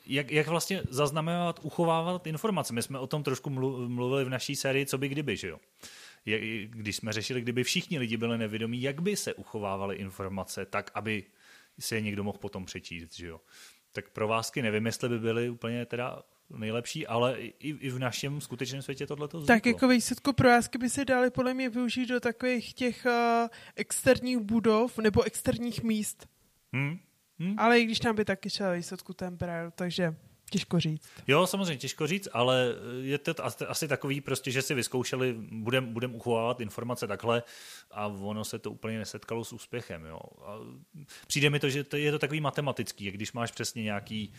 jak, jak vlastně zaznamenávat, uchovávat informace. My jsme o tom trošku mluvili v naší sérii Co by kdyby, že jo? Když jsme řešili, kdyby všichni lidi byli nevědomí, jak by se uchovávaly informace tak, aby se je někdo mohl potom přečíst, že jo? Tak provázky nevím, jestli by byly úplně teda nejlepší, ale i, i v našem skutečném světě tohle to Tak jako výsledku provázky by se dali podle mě využít do takových těch uh, externích budov nebo externích míst. Hmm. Hmm. Ale i když tam by taky šel výsledku braille, takže Těžko říct. Jo, samozřejmě těžko říct, ale je to asi takový prostě, že si vyzkoušeli, budeme budem uchovávat informace takhle a ono se to úplně nesetkalo s úspěchem. Jo. A přijde mi to, že to je to takový matematický, když máš přesně nějaký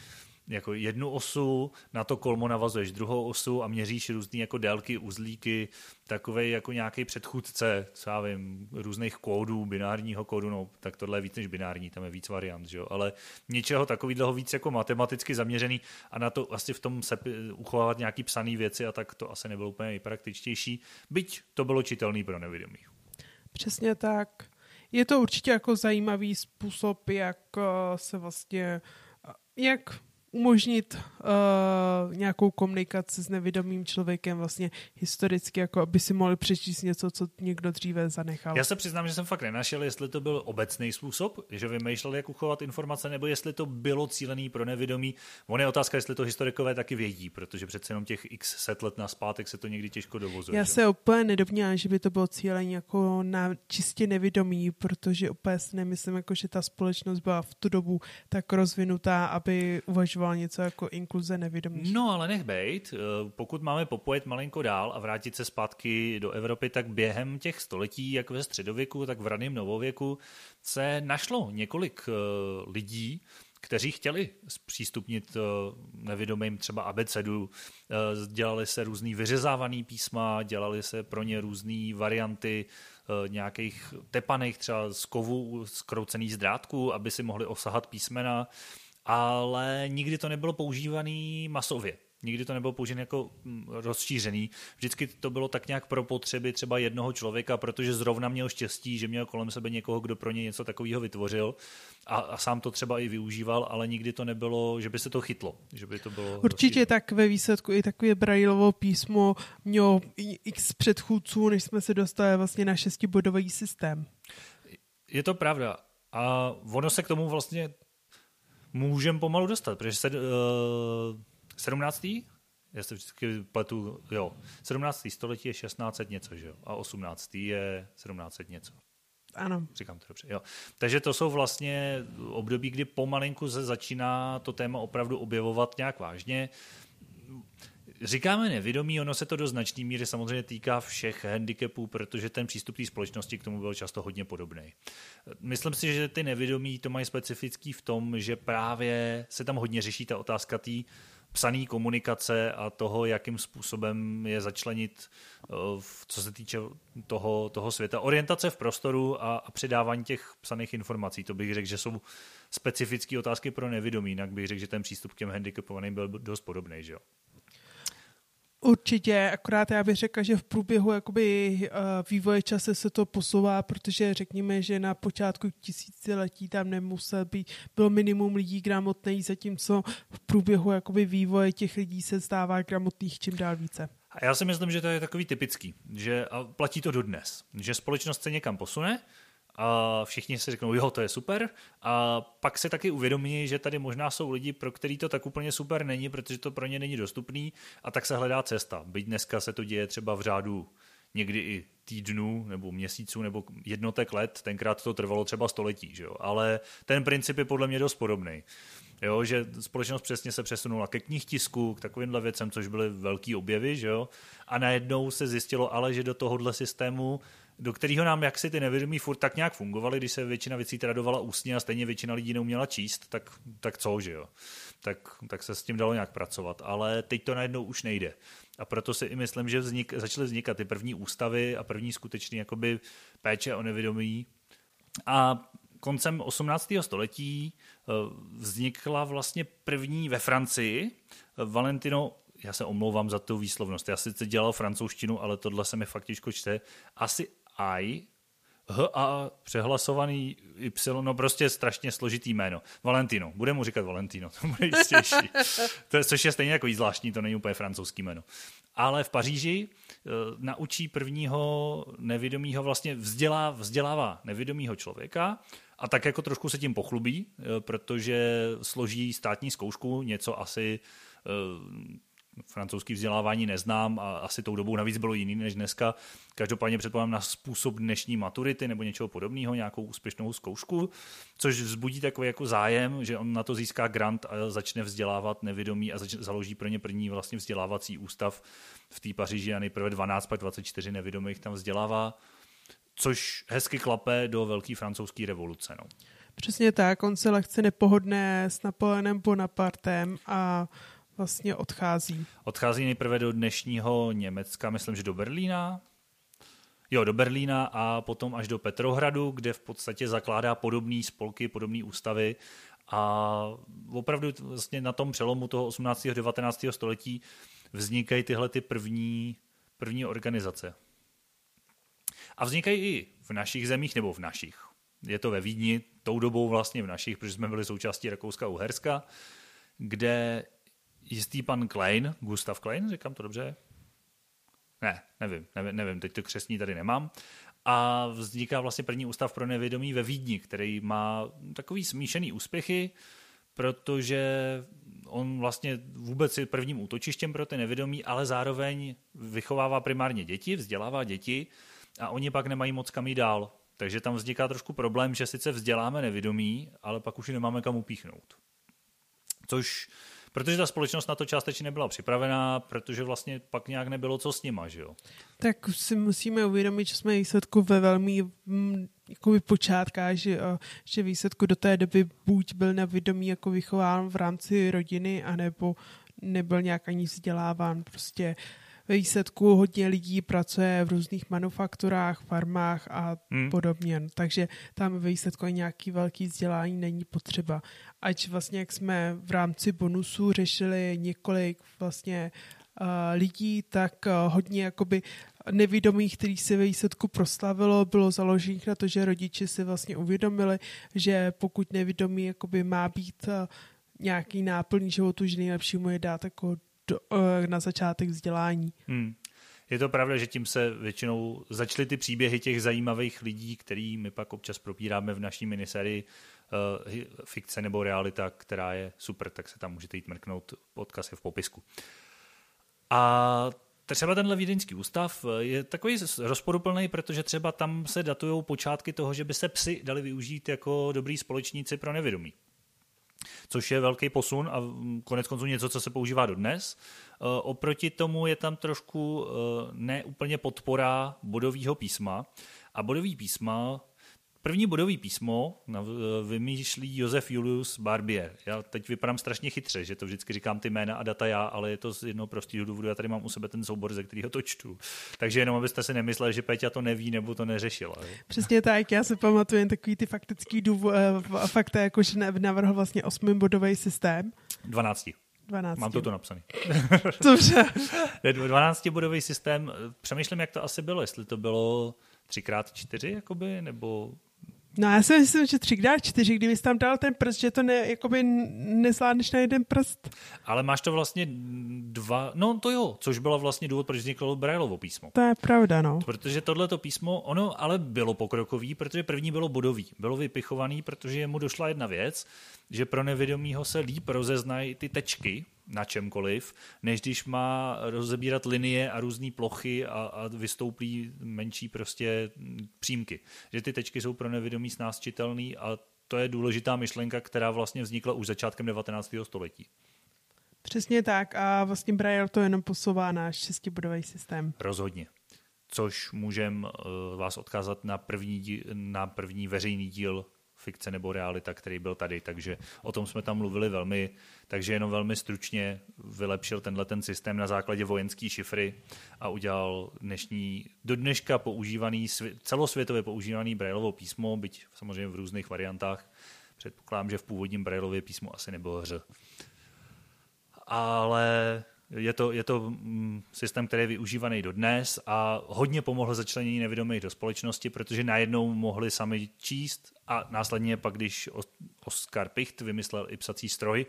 jako jednu osu, na to kolmo navazuješ druhou osu a měříš různé jako délky, uzlíky, takový jako nějaký předchůdce, co já vím, různých kódů, binárního kódu, no tak tohle je víc než binární, tam je víc variant, že jo? ale něčeho takového víc jako matematicky zaměřený a na to asi v tom se uchovávat nějaký psaný věci a tak to asi nebylo úplně nejpraktičtější, byť to bylo čitelný pro nevědomí. Přesně tak. Je to určitě jako zajímavý způsob, jak eh, se vlastně, eh, jak umožnit uh, nějakou komunikaci s nevědomým člověkem vlastně historicky, jako aby si mohli přečíst něco, co někdo dříve zanechal. Já se přiznám, že jsem fakt nenašel, jestli to byl obecný způsob, že vymýšleli, jak uchovat informace, nebo jestli to bylo cílený pro nevědomí. On je otázka, jestli to historikové taky vědí, protože přece jenom těch x set let na zpátek se to někdy těžko dovozuje. Já že? se úplně nedovnímám, že by to bylo cílení jako na čistě nevědomí, protože úplně si nemyslím, jako, že ta společnost byla v tu dobu tak rozvinutá, aby uvažovala uvažoval něco jako inkluze nevědomých. No, ale nech bejt. Eh, pokud máme popojet malinko dál a vrátit se zpátky do Evropy, tak během těch století, jak ve středověku, tak v raném novověku, se našlo několik eh, lidí, kteří chtěli zpřístupnit eh, nevědomým třeba abecedu, dělali se různý vyřezávaný písma, dělali se pro ně různé varianty nějakých tepaných třeba z kovu skroucených z drátku, aby si mohli osahat písmena ale nikdy to nebylo používané masově. Nikdy to nebylo používané jako mm, rozšířený. Vždycky to bylo tak nějak pro potřeby třeba jednoho člověka, protože zrovna měl štěstí, že měl kolem sebe někoho, kdo pro ně něco takového vytvořil a, a sám to třeba i využíval, ale nikdy to nebylo, že by se to chytlo. Že by to bylo Určitě rozšířený. tak ve výsledku i takové Braillovo písmo mělo x předchůdců, než jsme se dostali vlastně na šestibodový systém. Je to pravda. A ono se k tomu vlastně můžeme pomalu dostat, protože se, uh, 17. Já se vždycky pletu, jo, 17. století je 1600 něco, že jo, a 18. je 1700 něco. Ano. Říkám to dobře, jo. Takže to jsou vlastně období, kdy pomalinku se začíná to téma opravdu objevovat nějak vážně. Říkáme nevědomí, ono se to do značné míry samozřejmě týká všech handicapů, protože ten přístup té společnosti k tomu byl často hodně podobný. Myslím si, že ty nevědomí to mají specifický v tom, že právě se tam hodně řeší ta otázka té psané komunikace a toho, jakým způsobem je začlenit, eh, co se týče toho, toho světa. Orientace v prostoru a, a předávání těch psaných informací, to bych řekl, že jsou specifické otázky pro nevědomí, jinak bych řekl, že ten přístup k těm handicapovaným byl dost podobný. Že jo? Určitě, akorát já bych řekla, že v průběhu jakoby, uh, vývoje čase se to posouvá, protože řekněme, že na počátku tisíciletí tam nemusel být, bylo minimum lidí gramotných, zatímco v průběhu jakoby, vývoje těch lidí se stává gramotných čím dál více. A já si myslím, že to je takový typický, že a platí to dodnes, že společnost se někam posune, a všichni si řeknou, jo, to je super. A pak se taky uvědomí, že tady možná jsou lidi, pro který to tak úplně super není, protože to pro ně není dostupný a tak se hledá cesta. Byť dneska se to děje třeba v řádu někdy i týdnů nebo měsíců nebo jednotek let, tenkrát to trvalo třeba století, že jo? ale ten princip je podle mě dost podobný. Jo, že společnost přesně se přesunula ke knihtisku, k takovýmhle věcem, což byly velký objevy, že jo? a najednou se zjistilo ale, že do tohohle systému do kterého nám jaksi ty nevědomí furt tak nějak fungovaly, když se většina věcí tradovala ústně a stejně většina lidí neuměla číst, tak, tak co, že jo? Tak, tak se s tím dalo nějak pracovat, ale teď to najednou už nejde. A proto si i myslím, že vznik, začaly vznikat ty první ústavy a první skutečný jakoby péče o nevědomí. A koncem 18. století eh, vznikla vlastně první ve Francii Valentino já se omlouvám za tu výslovnost. Já sice dělal francouzštinu, ale tohle se mi fakt těžko čte. Asi I, H a přehlasovaný Y, no prostě strašně složitý jméno. Valentino, bude mu říkat Valentino, to bude jistější. to je, což je stejně jako zvláštní, to není úplně francouzský jméno. Ale v Paříži uh, naučí prvního nevědomího, vlastně vzdělá, vzdělává nevědomího člověka a tak jako trošku se tím pochlubí, uh, protože složí státní zkoušku, něco asi uh, francouzský vzdělávání neznám a asi tou dobou navíc bylo jiný než dneska. Každopádně předpokládám na způsob dnešní maturity nebo něčeho podobného, nějakou úspěšnou zkoušku, což vzbudí takový jako zájem, že on na to získá grant a začne vzdělávat nevědomí a zač- založí pro ně první vlastně vzdělávací ústav v té Paříži a nejprve 12, pak 24 nevědomých tam vzdělává, což hezky klape do velké francouzské revoluce. No. Přesně tak, on se lehce nepohodne s Napoleonem Bonapartem a vlastně odchází? Odchází nejprve do dnešního Německa, myslím, že do Berlína. Jo, do Berlína a potom až do Petrohradu, kde v podstatě zakládá podobné spolky, podobné ústavy a opravdu vlastně na tom přelomu toho 18. a 19. století vznikají tyhle ty první, první organizace. A vznikají i v našich zemích, nebo v našich. Je to ve Vídni, tou dobou vlastně v našich, protože jsme byli součástí Rakouska-Uherska, kde jistý pan Klein, Gustav Klein, říkám to dobře? Ne, nevím, nevím, nevím, teď to křesní tady nemám. A vzniká vlastně první ústav pro nevědomí ve Vídni, který má takový smíšený úspěchy, protože on vlastně vůbec je prvním útočištěm pro ty nevědomí, ale zároveň vychovává primárně děti, vzdělává děti a oni pak nemají moc kam jít dál. Takže tam vzniká trošku problém, že sice vzděláme nevědomí, ale pak už ji nemáme kam upíchnout. Což Protože ta společnost na to částečně nebyla připravená, protože vlastně pak nějak nebylo co s nima, že jo? Tak si musíme uvědomit, že jsme výsledku ve velmi mm, jakoby počátkách, že, že výsledku do té doby buď byl nevědomý jako vychován v rámci rodiny, anebo nebyl nějak ani vzděláván. Prostě ve výsledku hodně lidí pracuje v různých manufakturách, farmách a hmm. podobně. Takže tam ve výsledku nějaký velký vzdělání není potřeba. Ať vlastně, jak jsme v rámci bonusu řešili několik vlastně uh, lidí, tak uh, hodně jakoby nevědomých, který se ve výsledku proslavilo, bylo založených na to, že rodiče si vlastně uvědomili, že pokud nevědomý jakoby má být uh, nějaký náplň životu, že nejlepší mu je dát jako do, uh, na začátek vzdělání. Hmm. Je to pravda, že tím se většinou začaly ty příběhy těch zajímavých lidí, který my pak občas propíráme v naší minisérii uh, fikce nebo realita, která je super, tak se tam můžete jít mrknout, odkaz je v popisku. A třeba tenhle vídeňský ústav je takový rozporuplný, protože třeba tam se datují počátky toho, že by se psy dali využít jako dobrý společníci pro nevědomí což je velký posun a konec konců něco, co se používá dodnes. E, oproti tomu je tam trošku e, neúplně podpora bodového písma a bodový písma První bodový písmo vymýšlí Josef Julius Barbier. Já teď vypadám strašně chytře, že to vždycky říkám ty jména a data já, ale je to z jednoho prostého důvodu. Já tady mám u sebe ten soubor, ze kterého to čtu. Takže jenom abyste si nemysleli, že Peťa to neví nebo to neřešila. Je. Přesně tak, já si pamatuju jen takový ty faktický důvod, eh, fakta, jako že navrhl vlastně osmibodový systém. 12. 12. Mám to tu napsaný. Dobře. 12-bodový systém, přemýšlím, jak to asi bylo, jestli to bylo 3x4, jakoby, nebo No já si myslím, že 3x4, kdybys tam dal ten prst, že to ne, jakoby nezvládneš na jeden prst. Ale máš to vlastně dva, no to jo, což byla vlastně důvod, proč vzniklo Brailleovo písmo. To je pravda, no. Protože tohleto písmo, ono ale bylo pokrokový, protože první bylo bodový. Bylo vypichovaný, protože mu došla jedna věc, že pro nevědomího se líp rozeznají ty tečky, na čemkoliv, než když má rozebírat linie a různé plochy a, a vystoupí menší prostě přímky. Že ty tečky jsou pro nevědomí s nás čitelný a to je důležitá myšlenka, která vlastně vznikla už začátkem 19. století. Přesně tak a vlastně Braille to jenom posouvá náš šestibodový systém. Rozhodně. což můžem vás odkázat na první, na první veřejný díl fikce nebo realita, který byl tady, takže o tom jsme tam mluvili velmi, takže jenom velmi stručně vylepšil tenhle ten systém na základě vojenské šifry a udělal dnešní, do dneška používaný, celosvětově používaný Brailleovo písmo, byť samozřejmě v různých variantách. Předpokládám, že v původním Brailleově písmu asi nebylo hř. Ale je to, je to mm, systém, který je využívaný dodnes a hodně pomohl začlenění nevědomých do společnosti, protože najednou mohli sami číst a následně pak, když Oskar Picht vymyslel i psací stroj,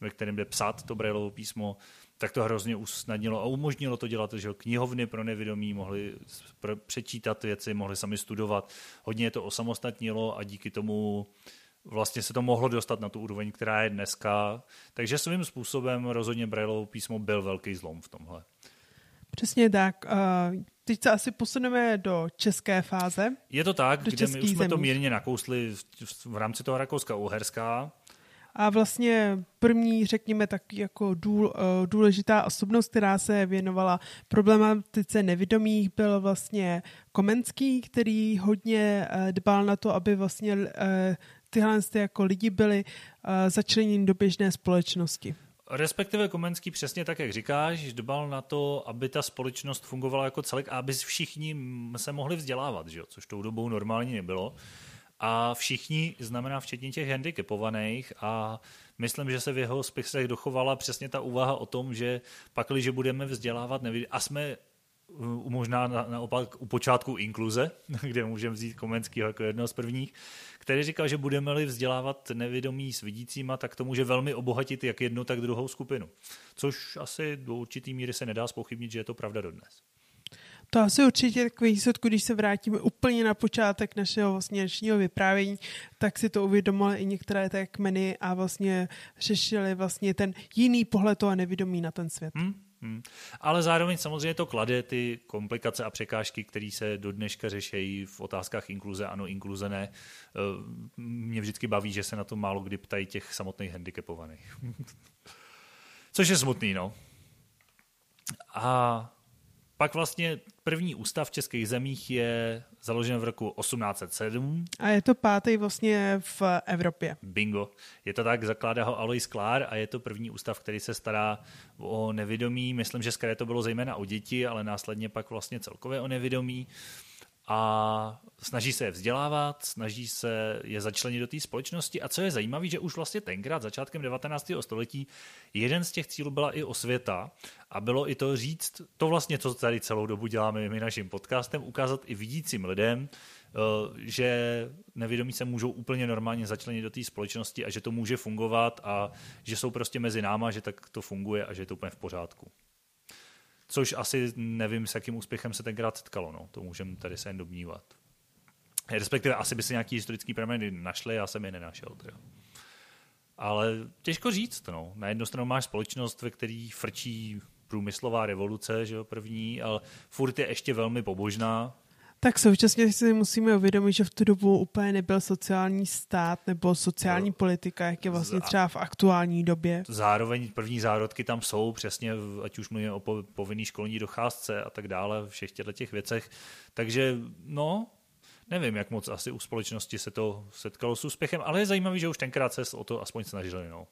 ve kterém jde psát to Brailleovo písmo, tak to hrozně usnadnilo a umožnilo to dělat, že knihovny pro nevědomí mohli přečítat věci, mohli sami studovat. Hodně to osamostatnilo a díky tomu vlastně se to mohlo dostat na tu úroveň, která je dneska. Takže svým způsobem rozhodně Brailleovo písmo byl velký zlom v tomhle. Přesně tak. Teď se asi posuneme do české fáze. Je to tak, kde my už jsme zemí. to mírně nakousli v, rámci toho Rakouska-Uherská. A vlastně první, řekněme, tak jako důl, důležitá osobnost, která se věnovala problematice nevědomých, byl vlastně Komenský, který hodně e, dbal na to, aby vlastně tyhle jako lidi byli uh, začleněni do běžné společnosti. Respektive Komenský přesně tak, jak říkáš, dbal na to, aby ta společnost fungovala jako celek a aby všichni se mohli vzdělávat, že jo? což tou dobou normálně nebylo. A všichni znamená včetně těch handicapovaných a myslím, že se v jeho spisech dochovala přesně ta úvaha o tom, že pakli, že budeme vzdělávat nevidí, a jsme možná naopak u počátku inkluze, kde můžeme vzít Komenského jako jednoho z prvních, který říkal, že budeme-li vzdělávat nevědomí s vidícíma, tak to může velmi obohatit jak jednu, tak druhou skupinu. Což asi do určitý míry se nedá spochybnit, že je to pravda dodnes. To asi určitě takový výsledku, když se vrátíme úplně na počátek našeho vlastně dnešního vyprávění, tak si to uvědomili i některé té kmeny a vlastně řešili vlastně ten jiný pohled toho nevědomí na ten svět. Hmm, Hmm. Ale zároveň samozřejmě to klade ty komplikace a překážky, které se do dneška řeší v otázkách inkluze, ano, inkluze ne. Eh, mě vždycky baví, že se na to málo kdy ptají těch samotných handicapovaných. Což je smutný, no. A pak vlastně první ústav v českých zemích je založen v roku 1807. A je to pátý vlastně v Evropě. Bingo. Je to tak, zakládá ho Alois Klár a je to první ústav, který se stará o nevědomí. Myslím, že zkrát to bylo zejména o děti, ale následně pak vlastně celkově o nevědomí a snaží se je vzdělávat, snaží se je začlenit do té společnosti a co je zajímavé, že už vlastně tenkrát, začátkem 19. století, jeden z těch cílů byla i osvěta a bylo i to říct, to vlastně, co tady celou dobu děláme my naším podcastem, ukázat i vidícím lidem, eh, že nevědomí se můžou úplně normálně začlenit do té společnosti a že to může fungovat a že jsou prostě mezi náma, že tak to funguje a že je to úplně v pořádku což asi nevím, s jakým úspěchem se tenkrát setkalo. No. To můžeme tady se jen domnívat. Respektive asi by se nějaký historický prameny našli, já jsem je nenašel. Teda. Ale těžko říct. No. Na jednu stranu máš společnost, ve který frčí průmyslová revoluce, že jo, první, ale furt je ještě velmi pobožná, tak současně si musíme uvědomit, že v tu dobu úplně nebyl sociální stát nebo sociální no, politika, jak je vlastně třeba v aktuální době. Zároveň první zárodky tam jsou, přesně, ať už mluvíme o povinný školní docházce a tak dále, všech těchto těch věcech. Takže, no, nevím, jak moc asi u společnosti se to setkalo s úspěchem, ale je zajímavé, že už tenkrát se o to aspoň snažili. No.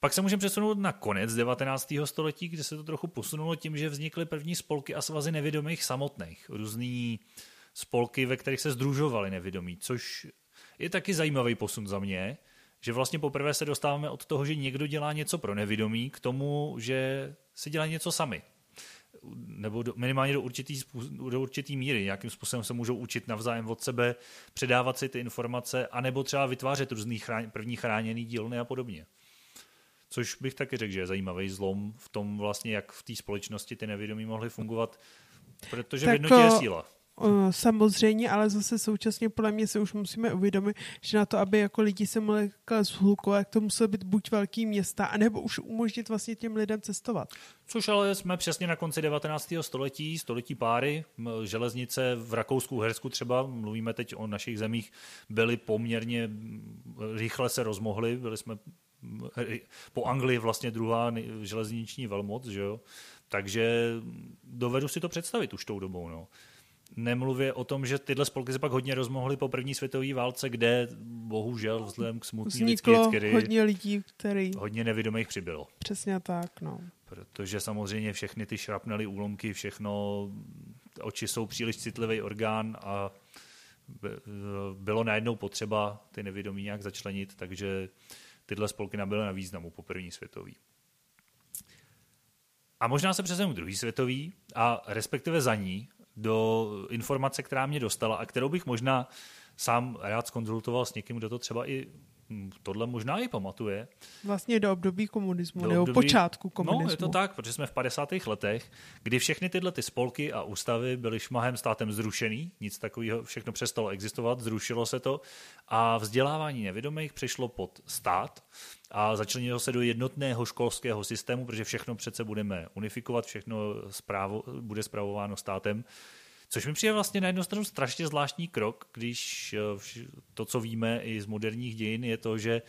Pak se můžeme přesunout na konec 19. století, kde se to trochu posunulo tím, že vznikly první spolky a svazy nevědomých samotných. Různý spolky, ve kterých se združovali nevědomí, což je taky zajímavý posun za mě, že vlastně poprvé se dostáváme od toho, že někdo dělá něco pro nevědomí, k tomu, že si dělá něco sami. Nebo do, minimálně do určitý, do určitý míry. Nějakým způsobem se můžou učit navzájem od sebe, předávat si ty informace, anebo třeba vytvářet různý chrán, první chráněný dílny a podobně. Což bych taky řekl, že je zajímavý zlom v tom vlastně, jak v té společnosti ty nevědomí mohly fungovat, protože tak, v jednotě je síla. Samozřejmě, ale zase současně podle mě se už musíme uvědomit, že na to, aby jako lidi se mohli zhlukovat, to muselo být buď velký města, anebo už umožnit vlastně těm lidem cestovat. Což ale jsme přesně na konci 19. století, století páry, železnice v Rakousku, Hersku třeba, mluvíme teď o našich zemích, byly poměrně rychle se rozmohly, byli jsme po Anglii vlastně druhá železniční velmoc, že jo? Takže dovedu si to představit už tou dobou. No. Nemluvě o tom, že tyhle spolky se pak hodně rozmohly po první světové válce, kde bohužel vzhledem k smutný Vzniklo lidský hodně lidí, který... Hodně nevědomých přibylo. Přesně tak, no. Protože samozřejmě všechny ty šrapnely, úlomky, všechno, oči jsou příliš citlivý orgán a bylo najednou potřeba ty nevědomí nějak začlenit, takže tyhle spolky nabyly na významu po první světový. A možná se přesunu druhý světový a respektive za ní do informace, která mě dostala a kterou bych možná sám rád skonzultoval s někým, kdo to třeba i tohle možná i pamatuje. Vlastně do období komunismu, do nebo období, počátku komunismu. No, je to tak, protože jsme v 50. letech, kdy všechny tyhle ty spolky a ústavy byly šmahem státem zrušený, nic takového, všechno přestalo existovat, zrušilo se to a vzdělávání nevědomých přešlo pod stát a začlenilo se do jednotného školského systému, protože všechno přece budeme unifikovat, všechno zprávo, bude zpravováno státem. Což mi přijde vlastně na jednu stranu strašně zvláštní krok, když eh, to, co víme i z moderních dějin, je to, že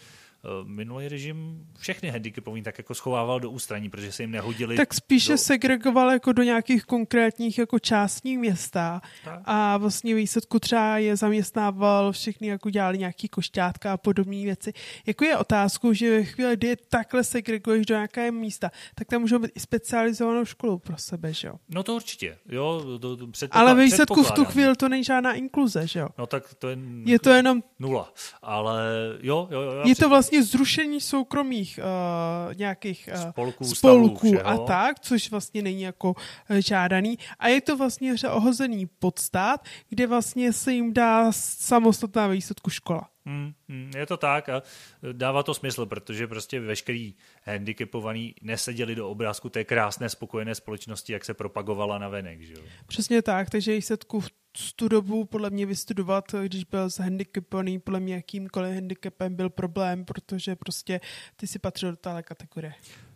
minulý režim všechny handicapovaný tak jako schovával do ústraní, protože se jim nehodili. Tak spíše do... segregoval jako do nějakých konkrétních jako částních města tak. a vlastně výsledku třeba je zaměstnával všechny, jako dělali nějaký košťátka a podobné věci. Jako je otázku, že ve chvíli, kdy je takhle segreguješ do nějakého místa, tak tam můžou být i specializovanou školu pro sebe, že jo? No to určitě, jo. To, to Ale ve výsledku v tu chvíli to není žádná inkluze, že jo? No tak to je... Je to jenom... Nula. Ale jo, jo, jo. Je to vlastně vlastně zrušení soukromých uh, nějakých uh, spolků, spolků a tak, což vlastně není jako uh, žádaný. A je to vlastně ohozený podstát, kde vlastně se jim dá samostatná výsledku škola. Hmm, hmm, je to tak a dává to smysl, protože prostě veškerý handicapovaný neseděli do obrázku té krásné, spokojené společnosti, jak se propagovala na venek. Že jo? Přesně tak, takže výsledku v tu dobu podle mě vystudovat, když byl handicapovaný, podle mě jakýmkoliv handicapem byl problém, protože prostě ty si patřil do téhle kategorie.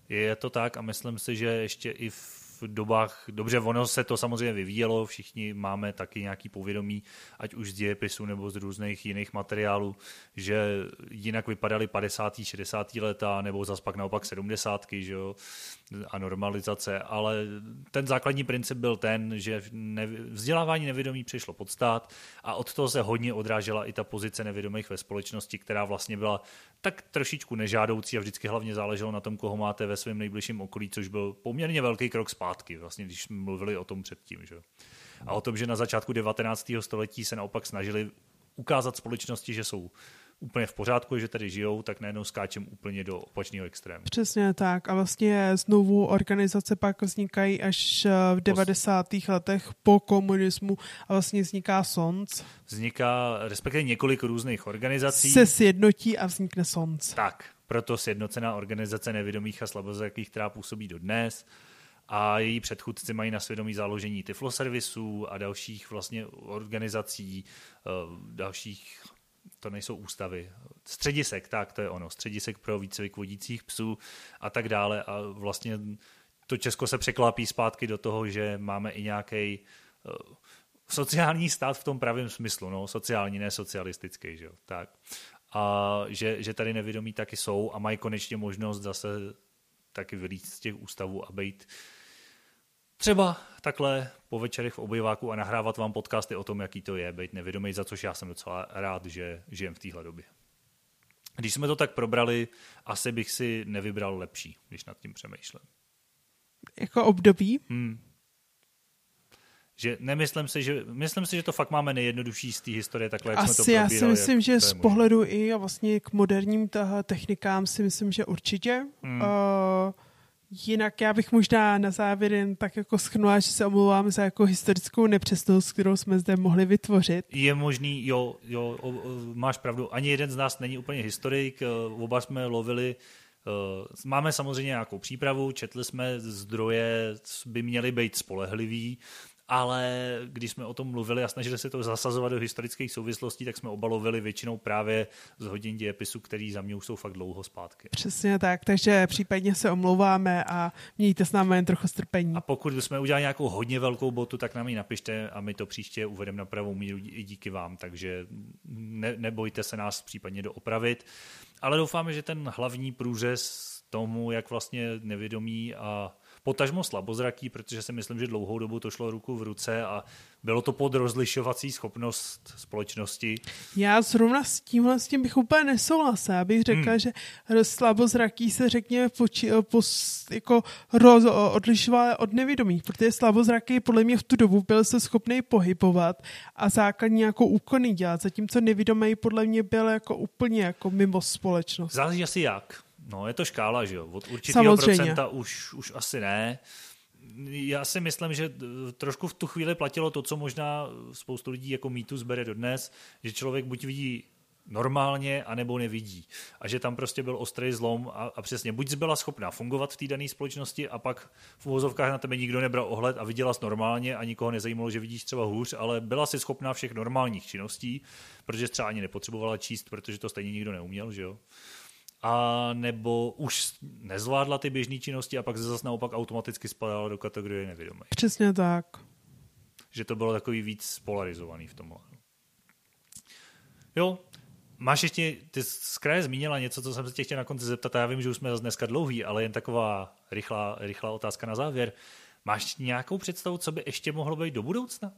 Je to tak a myslím si, že ještě i v dobách, dobře, ono se to samozřejmě vyvíjelo, všichni máme taky nějaký povědomí, ať už z dějepisu nebo z různých jiných materiálů, že jinak vypadaly 50. 60. leta, nebo zase pak naopak 70. Že jo, a normalizace, ale ten základní princip byl ten, že vzdělávání nevědomí přišlo pod stát a od toho se hodně odrážela i ta pozice nevědomých ve společnosti, která vlastně byla tak trošičku nežádoucí a vždycky hlavně záleželo na tom, koho máte ve svém nejbližším okolí, což byl poměrně velký krok zpátky, vlastně když jsme mluvili o tom předtím. Že? A o tom, že na začátku 19. století se naopak snažili ukázat společnosti, že jsou úplně v pořádku, že tady žijou, tak najednou skáčem úplně do opačného extrému. Přesně tak. A vlastně znovu organizace pak vznikají až v 90. letech po komunismu a vlastně vzniká SONC. Vzniká respektive několik různých organizací. Se sjednotí a vznikne SONC. Tak, proto sjednocená organizace nevědomých a slabozrakých, která působí dodnes a její předchůdci mají na svědomí založení Tifloservisů a dalších vlastně organizací, eh, dalších to nejsou ústavy, středisek, tak to je ono, středisek pro výcvik vodících psů a tak dále a vlastně to Česko se překlápí zpátky do toho, že máme i nějaký eh, sociální stát v tom pravém smyslu, no, sociální, ne socialistický, že jo, tak. A že, že tady nevědomí taky jsou a mají konečně možnost zase taky vylít z těch ústavů a být třeba takhle po večerech v obyváku a nahrávat vám podcasty o tom, jaký to je, být nevědomý, za což já jsem docela rád, že žijem v téhle době. Když jsme to tak probrali, asi bych si nevybral lepší, když nad tím přemýšlím. Jako období? Hmm. Že nemyslím si, že, myslím si, že to fakt máme nejjednodušší z té historie, takhle, jak Asi jsme to já si myslím, že z pohledu i a vlastně k moderním technikám si myslím, že určitě. Hmm. Uh, Jinak já bych možná na závěr jen tak jako schnula, že se omlouvám za jako historickou nepřesnost, kterou jsme zde mohli vytvořit. Je možný, jo, jo, o, o, máš pravdu. Ani jeden z nás není úplně historik, eh, oba jsme lovili eh, Máme samozřejmě nějakou přípravu, četli jsme zdroje, by měly být spolehlivý, ale když jsme o tom mluvili a snažili se to zasazovat do historických souvislostí, tak jsme obalovili většinou právě z hodin dějepisu, který za mě už jsou fakt dlouho zpátky. Přesně tak, takže případně se omlouváme a mějte s námi jen trochu strpení. A pokud jsme udělali nějakou hodně velkou botu, tak nám ji napište a my to příště uvedeme na pravou míru i díky vám, takže ne, nebojte se nás případně doopravit. Ale doufáme, že ten hlavní průřez tomu, jak vlastně nevědomí a potažmo slabozraký, protože si myslím, že dlouhou dobu to šlo ruku v ruce a bylo to pod rozlišovací schopnost společnosti. Já zrovna s tímhle s tím bych úplně nesouhlasil. Já bych řekla, hmm. že slabozraký se řekněme poči, pos, jako roz, odlišoval od nevědomých, protože slabozraký podle mě v tu dobu byl se schopný pohybovat a základní jako úkony dělat, zatímco nevědomý podle mě byl jako úplně jako mimo společnost. Záleží asi jak. No, je to škála, že jo. Od určitého procenta už, už asi ne. Já si myslím, že trošku v tu chvíli platilo to, co možná spoustu lidí jako mýtu zbere dodnes, že člověk buď vidí normálně, anebo nevidí. A že tam prostě byl ostrý zlom a, a přesně, buď byla schopná fungovat v té dané společnosti a pak v uvozovkách na tebe nikdo nebral ohled a viděla normálně a nikoho nezajímalo, že vidíš třeba hůř, ale byla si schopná všech normálních činností, protože třeba ani nepotřebovala číst, protože to stejně nikdo neuměl, že jo a nebo už nezvládla ty běžné činnosti a pak se zase naopak automaticky spadala do kategorie nevědomý. Přesně tak. Že to bylo takový víc polarizovaný v tomhle. Jo, máš ještě, ty z kraje zmínila něco, co jsem se tě chtěl na konci zeptat, a já vím, že už jsme dneska dlouhý, ale jen taková rychlá, rychlá otázka na závěr. Máš nějakou představu, co by ještě mohlo být do budoucna?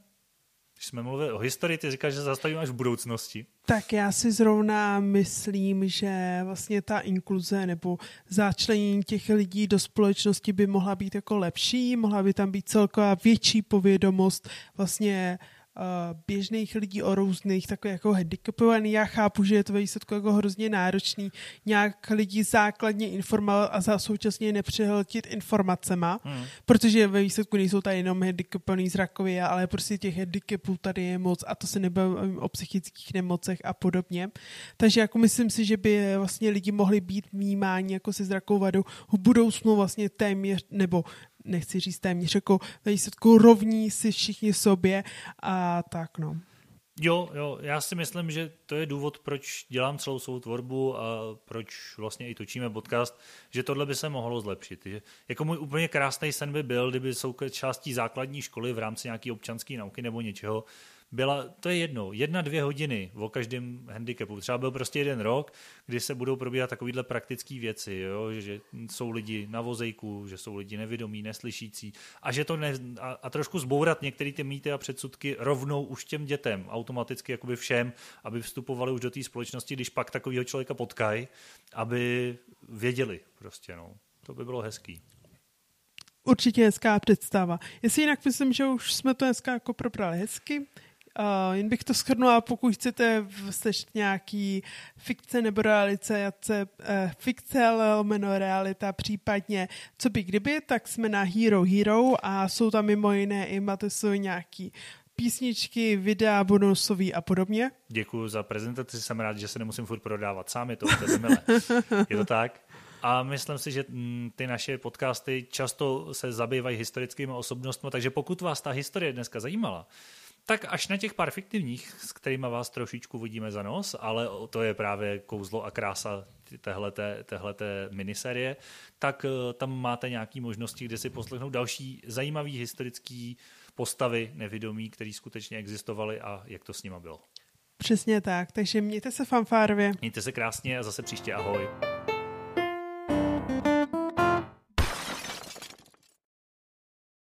Když jsme mluvili o historii, ty říkáš, že zastavíme až v budoucnosti. Tak já si zrovna myslím, že vlastně ta inkluze nebo začlenění těch lidí do společnosti by mohla být jako lepší, mohla by tam být celková větší povědomost vlastně běžných lidí o různých takových jako handicapovaný. Já chápu, že je to ve výsledku jako hrozně náročný nějak lidi základně informovat a za současně nepřehltit informacema, hmm. protože ve výsledku nejsou tady jenom handicapovaný zrakově, ale prostě těch handicapů tady je moc a to se nebavím o psychických nemocech a podobně. Takže jako myslím si, že by vlastně lidi mohli být vnímáni jako se zrakovou vadou v budoucnu vlastně téměř, nebo nechci říct téměř jako ve výsledku rovní si všichni sobě a tak no. Jo, jo, já si myslím, že to je důvod, proč dělám celou svou tvorbu a proč vlastně i točíme podcast, že tohle by se mohlo zlepšit. Že jako můj úplně krásný sen by byl, kdyby součástí základní školy v rámci nějaké občanské nauky nebo něčeho, byla, to je jedno, jedna, dvě hodiny o každém handicapu. Třeba byl prostě jeden rok, kdy se budou probíhat takovéhle praktické věci, jo? že jsou lidi na vozejku, že jsou lidi nevědomí, neslyšící a že to ne, a, a trošku zbourat některé ty mýty a předsudky rovnou už těm dětem, automaticky jakoby všem, aby vstupovali už do té společnosti, když pak takového člověka potkají, aby věděli prostě, no. To by bylo hezký. Určitě hezká představa. Jestli jinak myslím, že už jsme to dneska jako probrali hezky, Uh, jen bych to schrnula, pokud chcete slyšet nějaký fikce nebo realice, uh, fikce lomeno realita, případně co by kdyby, tak jsme na Hero Hero a jsou tam mimo jiné i Matesovy nějaký písničky, videa, bonusový a podobně. Děkuji za prezentaci, jsem rád, že se nemusím furt prodávat sám, je to úplně milé. Je to tak? A myslím si, že mm, ty naše podcasty často se zabývají historickými osobnostmi, takže pokud vás ta historie dneska zajímala, tak až na těch pár fiktivních, s kterými vás trošičku vidíme za nos, ale to je právě kouzlo a krása téhleté, téhleté miniserie, tak eh, tam máte nějaké možnosti, kde si poslechnout další zajímavý historický postavy nevědomí, které skutečně existovaly a jak to s nima bylo. Přesně tak, takže mějte se fanfárově. Mějte se krásně a zase příště ahoj.